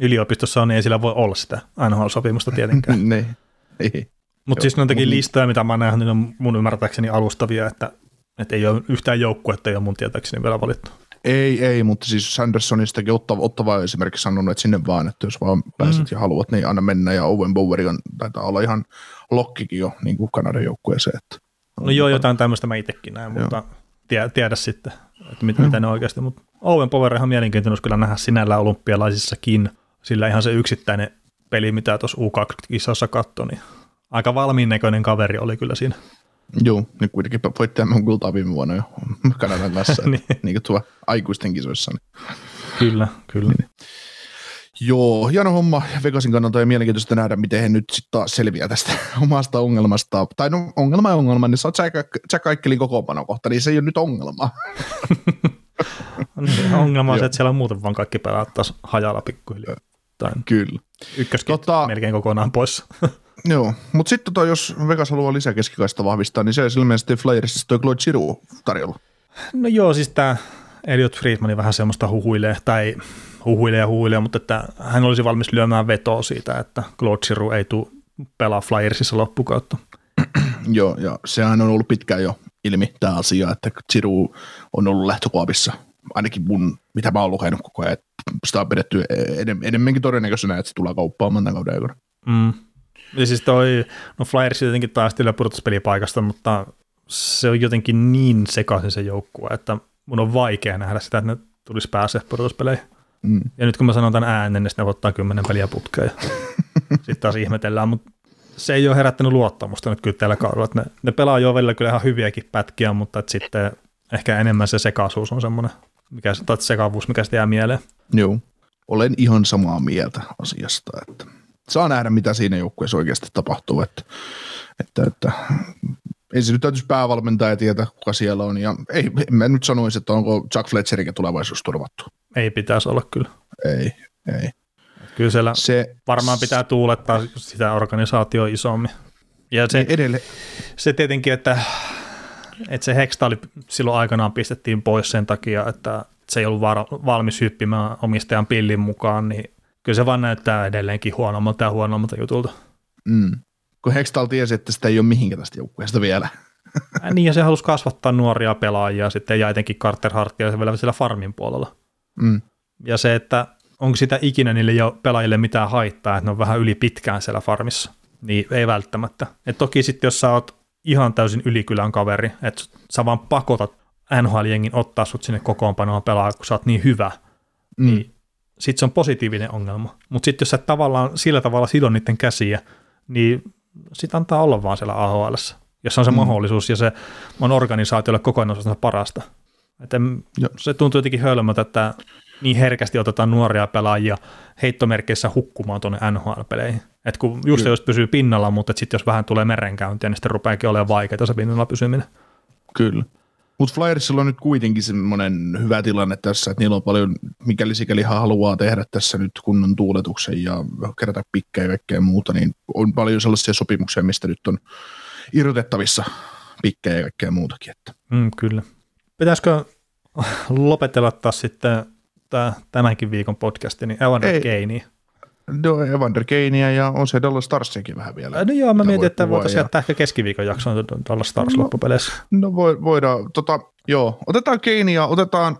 yliopistossa on, niin ei sillä voi olla sitä NHL-sopimusta tietenkään. niin, ei. Mutta siis ne teki listoja, mitä mä oon nähnyt, on mun ymmärtääkseni alustavia, että, että ei ole yhtään joukkuetta, ei ole mun tietääkseni vielä valittu. Ei, ei, mutta siis Sandersonistakin ottava, ottava esimerkiksi sanonut, että sinne vaan, että jos vaan pääset mm. ja haluat, niin anna mennä. Ja Owen Bower on, taitaa olla ihan lokkikin jo niin kuin Kanadan joukkueeseen. Että no joo, jotain tämmöistä mä itsekin näin, mutta tie, tiedä sitten, että mit, mm. mitä ne oikeasti. Mutta Owen Power ihan mielenkiintoinen kyllä nähdä sinällä olympialaisissakin, sillä ihan se yksittäinen peli, mitä tuossa U20-kisassa katsoi, niin aika valmiin näköinen kaveri oli kyllä siinä. Joo, niin kuitenkin voitti tämän kultaa viime vuonna jo Kanadan kanssa, Niin. niin. niin kuin tuo aikuisten kisoissa. Niin. Kyllä, kyllä. Joo, hieno homma Vegasin kannalta ja mielenkiintoista nähdä, miten he nyt sitten taas selviää tästä omasta ongelmasta. Tai no ongelma ja ongelma, niin se on Jack, Aikkelin kokoonpano kohta, niin se ei ole nyt ongelma. Niin, Ongelma on se, että siellä on muuten vaan kaikki pelaat taas hajalla pikkuhiljaa. Tai Kyllä. ykköskin Tota- melkein kokonaan pois. Joo, mutta sitten tota, jos Vegas haluaa lisää keskikaista vahvistaa, niin se olisi ilmeisesti Flyersissa toi Claude Giroux tarjolla. No joo, siis tämä Elliot Friedmanin vähän semmoista huhuilee, tai huhuilee ja huhuilee, mutta että hän olisi valmis lyömään vetoa siitä, että Claude Giroux ei tule pelaa Flyersissa loppukautta. Joo, ja sehän on ollut pitkään jo ilmi tämä asia, että Giroux on ollut lähtökuopissa, ainakin mun, mitä mä oon lukenut koko ajan, että sitä on pidetty enem, enemmänkin todennäköisenä, että se tulee kauppaamaan tämän kauden aikana. Mm. Ja siis toi, no Flyers jotenkin taistelee pudotuspelipaikasta, mutta se on jotenkin niin sekaisin se joukkue, että mun on vaikea nähdä sitä, että ne tulisi pääse pudotuspeleihin. Mm. Ja nyt kun mä sanon tämän äänen, niin sitten ne ottaa kymmenen peliä putkeen. Sitten taas ihmetellään, mutta se ei ole herättänyt luottamusta nyt kyllä tällä kaudella. Ne, ne pelaa jo välillä kyllä ihan hyviäkin pätkiä, mutta että sitten ehkä enemmän se sekaisuus on semmoinen, mikä, tai sekavuus, mikä sitten jää mieleen. Joo, olen ihan samaa mieltä asiasta, että saa nähdä, mitä siinä joukkueessa oikeasti tapahtuu, että, että, että ensin nyt täytyisi päävalmentaja tietää, kuka siellä on, ja ei, en mä nyt sanoisi, että onko Chuck Fletcherikin tulevaisuus turvattu. Ei pitäisi olla kyllä. Ei, ei. Kyllä siellä Se varmaan pitää tuulettaa sitä organisaatioa isommin. Ja se, niin edelleen, se tietenkin, että, että se Hextali silloin aikanaan pistettiin pois sen takia, että se ei ollut var, valmis hyppimään omistajan pillin mukaan, niin kyllä se vaan näyttää edelleenkin huonommalta ja huonommalta jutulta. mm. kun Hextall tiesi, että sitä ei ole mihinkä tästä joukkueesta vielä. Ää, Niin, ja se halusi kasvattaa nuoria pelaajia sitten, ja etenkin Carter Hartia se vielä siellä farmin puolella. Mm. Ja se, että onko sitä ikinä niille jo pelaajille mitään haittaa, että ne on vähän yli pitkään siellä farmissa, niin ei välttämättä. Et toki sitten, jos sä oot ihan täysin ylikylän kaveri, että sä vaan pakotat NHL-jengin ottaa sut sinne kokoonpanoon pelaa, kun sä oot niin hyvä, Mm. niin sitten se on positiivinen ongelma. Mutta sitten jos sä tavallaan sillä tavalla sido niiden käsiä, niin sit antaa olla vaan siellä AHL, jos on se mm. mahdollisuus ja se on organisaatiolle kokonaisuudessaan parasta. Et en, Joo. se tuntuu jotenkin hölmöltä, että niin herkästi otetaan nuoria pelaajia heittomerkeissä hukkumaan tuonne NHL-peleihin. Et kun just Kyllä. jos pysyy pinnalla, mutta sitten jos vähän tulee merenkäyntiä, niin sitten rupeakin olemaan vaikeaa se pinnalla pysyminen. Kyllä. Mutta Flyersilla on nyt kuitenkin semmoinen hyvä tilanne tässä, että niillä on paljon, mikäli sikäli haluaa tehdä tässä nyt kunnon tuuletuksen ja kerätä pikkejä ja kaikkea muuta, niin on paljon sellaisia sopimuksia, mistä nyt on irrotettavissa pikkejä ja kaikkea muutakin. Että. Mm, kyllä. Pitäisikö lopetella taas sitten tämänkin viikon podcasti, niin Evander Ei. No, Evander Keinia ja on se Dallas Starsiakin vähän vielä. No joo, mä mietin, voi että voitaisiin ja- jättää ehkä keskiviikon jakson Dallas Stars No. loppupeleissä. No voi, voidaan, tota, joo, otetaan Keinia, otetaan,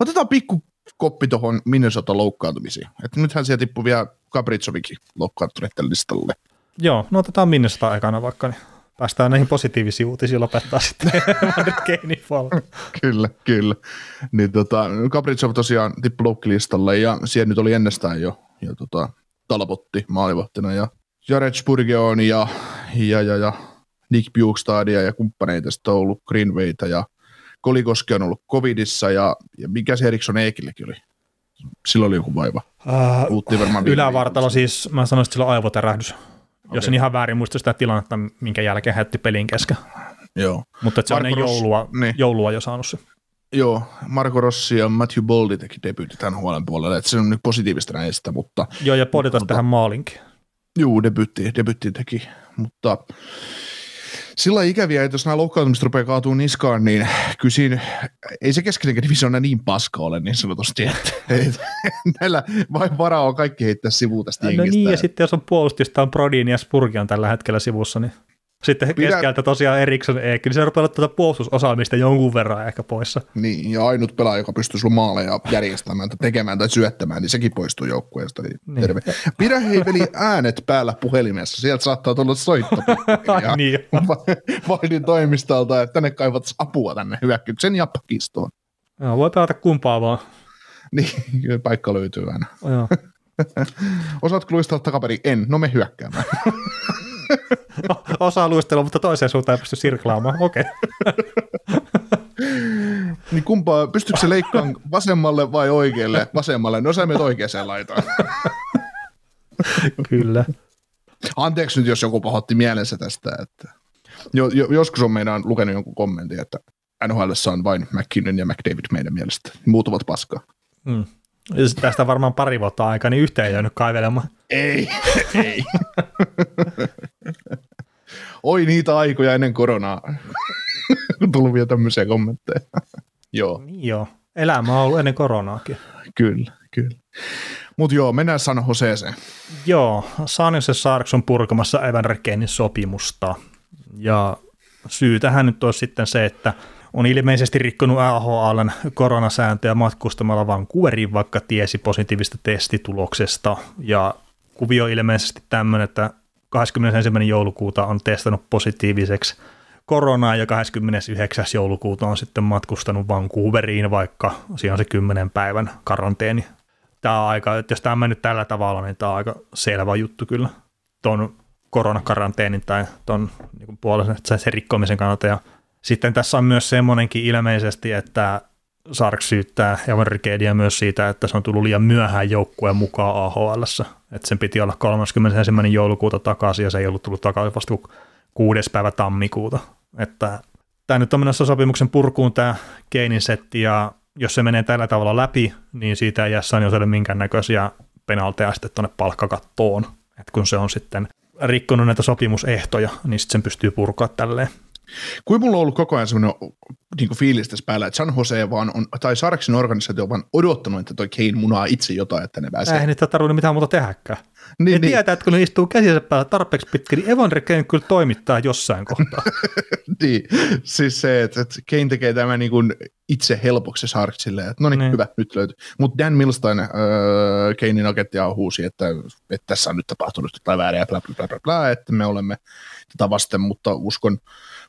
otetaan pikku koppi tuohon Minnesota loukkaantumisiin. Et nythän siellä tippui vielä Kapritsovikin loukkaantuneet tälle listalle. Joo, no otetaan Minnesota ekana vaikka, niin päästään näihin positiivisiin uutisiin lopettaa sitten. Kyllä, kyllä. Niin tota, Kapritsov tosiaan tippui loukkilistalle ja siellä nyt oli ennestään jo, jo tota, Talbotti maalivahtina ja Jared Spurgeon ja, ja, ja, ja Nick Bjugstadia ja kumppaneita sitten on ollut Greenwayta ja Kolikoski on ollut covidissa ja, ja mikä se Eriksson Eekillekin oli? Sillä oli joku vaiva. Uh, varmaan ylävartalo viikolla. siis, mä sanoisin, että sillä on aivotärähdys. Okay. Jos en ihan väärin muista sitä tilannetta, minkä jälkeen hätti pelin kesken. Joo. Mutta se on Marko ennen joulua, niin. joulua jo saanut se. Joo, Marco Rossi ja Matthew Boldi teki debyytit tämän huolen puolelle, että se on nyt positiivista näistä, mutta Joo, ja poditas Mutta- tähän maalinkin. Juu, debytti, debytti teki, mutta sillä ikäviä, että jos nämä loukkaantumiset rupeaa kaatuu niskaan, niin kyllä siinä, ei se keskinen divisioona niin paska ole niin sanotusti, että näillä vain varaa on kaikki heittää sivuun tästä No jengistä. niin, ja sitten jos on puolustusta, on Brodin ja Spurgi on tällä hetkellä sivussa, niin sitten Pidä- keskeltä tosiaan Eriksson Eekki, niin se rupeaa olla tuota puolustusosaamista jonkun verran ehkä poissa. Niin, ja ainut pelaaja, joka pystyy sulla maaleja järjestämään tai tekemään tai syöttämään, niin sekin poistuu joukkueesta. Niin Niin. terve. Pidä hei veli äänet päällä puhelimessa, sieltä saattaa tulla soitto. Niin. Vaidin toimistolta, että tänne kaivat apua tänne hyökkäyksen ja pakistoon. Joo, voi pelata kumpaa vaan. Niin, kyllä paikka löytyy aina. Joo. Osaatko luistella takaperin? En. No me hyökkäämään. Osaa luistella, mutta toiseen suuntaan ei pysty sirklaamaan. Okei. Okay. Niin kumpaa, pystyykö se leikkaamaan vasemmalle vai oikealle? Vasemmalle. No sä menet oikeaan laitaan. Kyllä. Anteeksi nyt, jos joku pahoitti mielensä tästä. Että jo, jo, joskus on meidän lukenut jonkun kommentin, että NHL on vain McKinnon ja McDavid meidän mielestä. Muut ovat paskaa. Mm. Tästä varmaan pari vuotta aikaa, niin yhteen ei jäänyt kaivelemaan. Ei, ei. Oi niitä aikoja ennen koronaa. Tullut vielä tämmöisiä kommentteja. joo. Niin joo. Elämä on ollut ennen koronaakin. Kyllä, kyllä. Mutta joo, mennään San Joseeseen. Joo, San Jose Sharks on purkamassa Evan Rekenin sopimusta. Ja syy tähän nyt on sitten se, että on ilmeisesti rikkonut AHLn koronasääntöjä matkustamalla Vancouveriin, vaikka tiesi positiivista testituloksesta. Ja kuvio ilmeisesti tämmöinen, että 21. joulukuuta on testannut positiiviseksi koronaa ja 29. joulukuuta on sitten matkustanut Vancouveriin, vaikka siinä on se 10 päivän karanteeni. Tämä on aika, että jos tämä on mennyt tällä tavalla, niin tämä on aika selvä juttu kyllä tuon koronakaranteenin tai tuon niin puolesta se rikkomisen kannalta. Ja sitten tässä on myös semmoinenkin ilmeisesti, että Sark syyttää Evan myös siitä, että se on tullut liian myöhään joukkueen mukaan AHL. Että sen piti olla 31. joulukuuta takaisin ja se ei ollut tullut takaisin vasta kuudes päivä tammikuuta. Että tämä nyt on menossa sopimuksen purkuun tämä Keinin setti ja jos se menee tällä tavalla läpi, niin siitä ei jää Sanjoselle minkäännäköisiä penalteja sitten tuonne palkkakattoon. että kun se on sitten rikkonut näitä sopimusehtoja, niin sitten sen pystyy purkaa tälleen. Kuin mulla on ollut koko ajan semmoinen niin fiilis tässä päällä, että San Jose vaan on, tai Sarksin organisaatio on vaan odottanut, että toi Kane munaa itse jotain, että ne pääsee. Eihän niitä tarvinnut mitään muuta tehdäkään. Niin, niin. tietää, että kun ne istuu käsissä päällä tarpeeksi pitkä, niin Evan Kane kyllä toimittaa jossain kohtaa. niin, siis se, että, että Kane tekee tämän niin kuin itse helpoksi Sarksille, että no niin, niin, hyvä, nyt löytyy. Mutta Dan Milstein, äh, Kanein agentti huusi, että, että tässä on nyt tapahtunut jotain väärin ja bla, bla, bla, bla, bla, että me olemme tätä vasten, mutta uskon,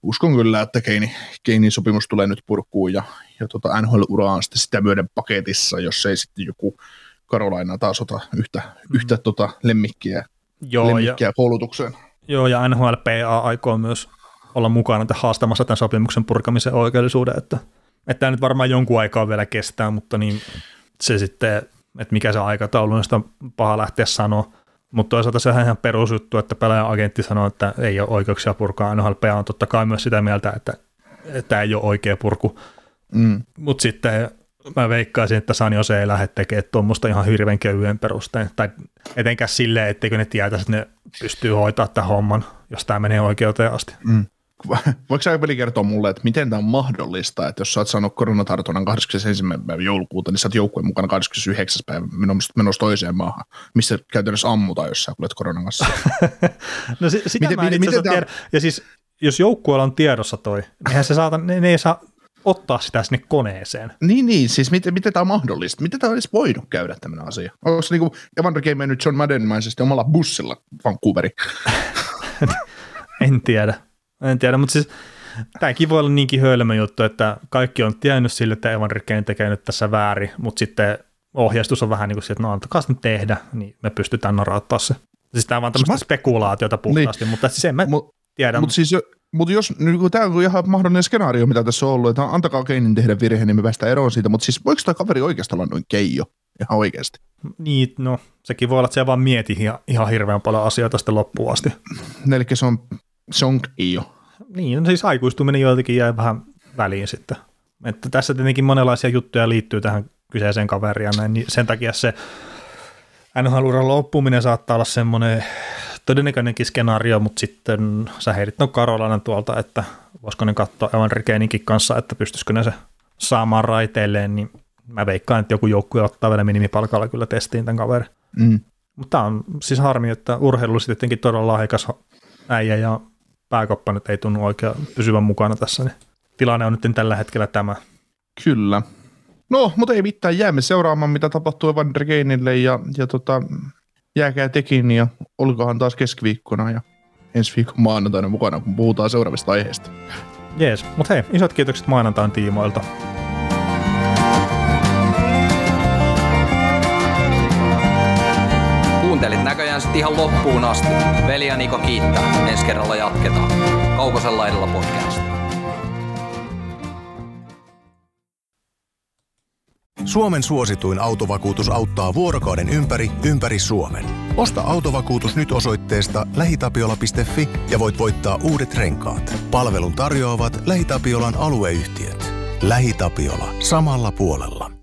uskon kyllä, että Keini, Keinin sopimus tulee nyt purkuun ja, ja tota NHL-ura on sitten sitä myöden paketissa, jos ei sitten joku Karolaina taas ota yhtä, mm. yhtä tota lemmikkiä, joo, lemmikkiä ja, koulutukseen. Joo, ja NHLPA aikoo myös olla mukana haastamassa tämän sopimuksen purkamisen oikeellisuuden, että, että tämä nyt varmaan jonkun aikaa vielä kestää, mutta niin se sitten, että mikä se aikataulu on, sitä on paha lähteä sanoa. Mutta toisaalta se on ihan perusjuttu, että pelaajan agentti sanoo, että ei ole oikeuksia purkaa. NHLPA on totta kai myös sitä mieltä, että tämä ei ole oikea purku. Mm. Mutta sitten mä veikkaisin, että San Jose ei lähde tekemään tuommoista ihan hirveän kevyen perusteen. Tai etenkään silleen, etteikö ne tietäisi, että ne pystyy hoitaa tämän homman, jos tämä menee oikeuteen asti. Mm. Voiko sä peli kertoa mulle, että miten tämä on mahdollista, että jos sä oot saanut koronatartunnan 21. päivä joulukuuta, niin sä oot joukkueen mukana 29. päivä menossa toiseen maahan, missä käytännössä ammutaan, jos sä kuulet koronan kanssa. no sitä miten, mä en miten, miten Ja siis jos joukkueella on tiedossa toi, niin se saata, ne, ne ei saa ottaa sitä sinne koneeseen. Niin, niin siis miten, miten tämä on mahdollista? Miten tämä olisi voinut käydä tämmöinen asia? Onko se niin Evander Game mennyt John Maddenimaisesti omalla bussilla Vancouveri? en tiedä. En tiedä, mutta siis tämäkin voi olla niinkin hölmö juttu, että kaikki on tiennyt sille, että Evan Rickeen tekee nyt tässä väärin, mutta sitten ohjeistus on vähän niin kuin että no antakaa sitten tehdä, niin me pystytään narauttaa se. Siis tämä on vaan tämmöistä spekulaatiota puhtaasti, niin. mutta siis en mä Mut, tiedä. Mutta siis jo, mutta jos, niin tämä on ihan mahdollinen skenaario, mitä tässä on ollut, että antakaa Keinin tehdä virhe, niin me päästään eroon siitä, mutta siis voiko tämä kaveri oikeastaan olla noin keijo? Ihan oikeasti. Niin, no sekin voi olla, että se vaan mieti ihan, ihan hirveän paljon asioita sitten loppuun asti. Eli se on, se on keijo. Niin, no siis aikuistuminen joiltakin jäi vähän väliin sitten. Että tässä tietenkin monenlaisia juttuja liittyy tähän kyseiseen kaveriin näin, niin sen takia se NHL-uran loppuminen saattaa olla semmoinen todennäköinenkin skenaario, mutta sitten sä heidit on Karolainen tuolta, että voisiko ne katsoa Evan Rikeininkin kanssa, että pystyisikö ne se saamaan raiteilleen, niin mä veikkaan, että joku joukkue ottaa vielä minimipalkalla kyllä testiin tämän kaverin. Mm. Mutta on siis harmi, että urheilu tietenkin todella lahjakas äijä ja pääkoppa nyt ei tunnu oikein pysyvän mukana tässä, niin tilanne on nyt tällä hetkellä tämä. Kyllä. No, mutta ei mitään, jäämme seuraamaan, mitä tapahtuu Evan Regeinille ja, ja tota, jääkää tekin ja olikohan taas keskiviikkona ja ensi viikon maanantaina mukana, kun puhutaan seuraavista aiheista. Jees, mutta hei, isot kiitokset maanantain tiimoilta. Näköjään sitten ihan loppuun asti. Veli ja Niko kiittää. Ensi kerralla jatketaan. Kaukosella edellä podcast. Suomen suosituin autovakuutus auttaa vuorokauden ympäri, ympäri Suomen. Osta autovakuutus nyt osoitteesta lähitapiola.fi ja voit voittaa uudet renkaat. Palvelun tarjoavat LähiTapiolan alueyhtiöt. LähiTapiola. Samalla puolella.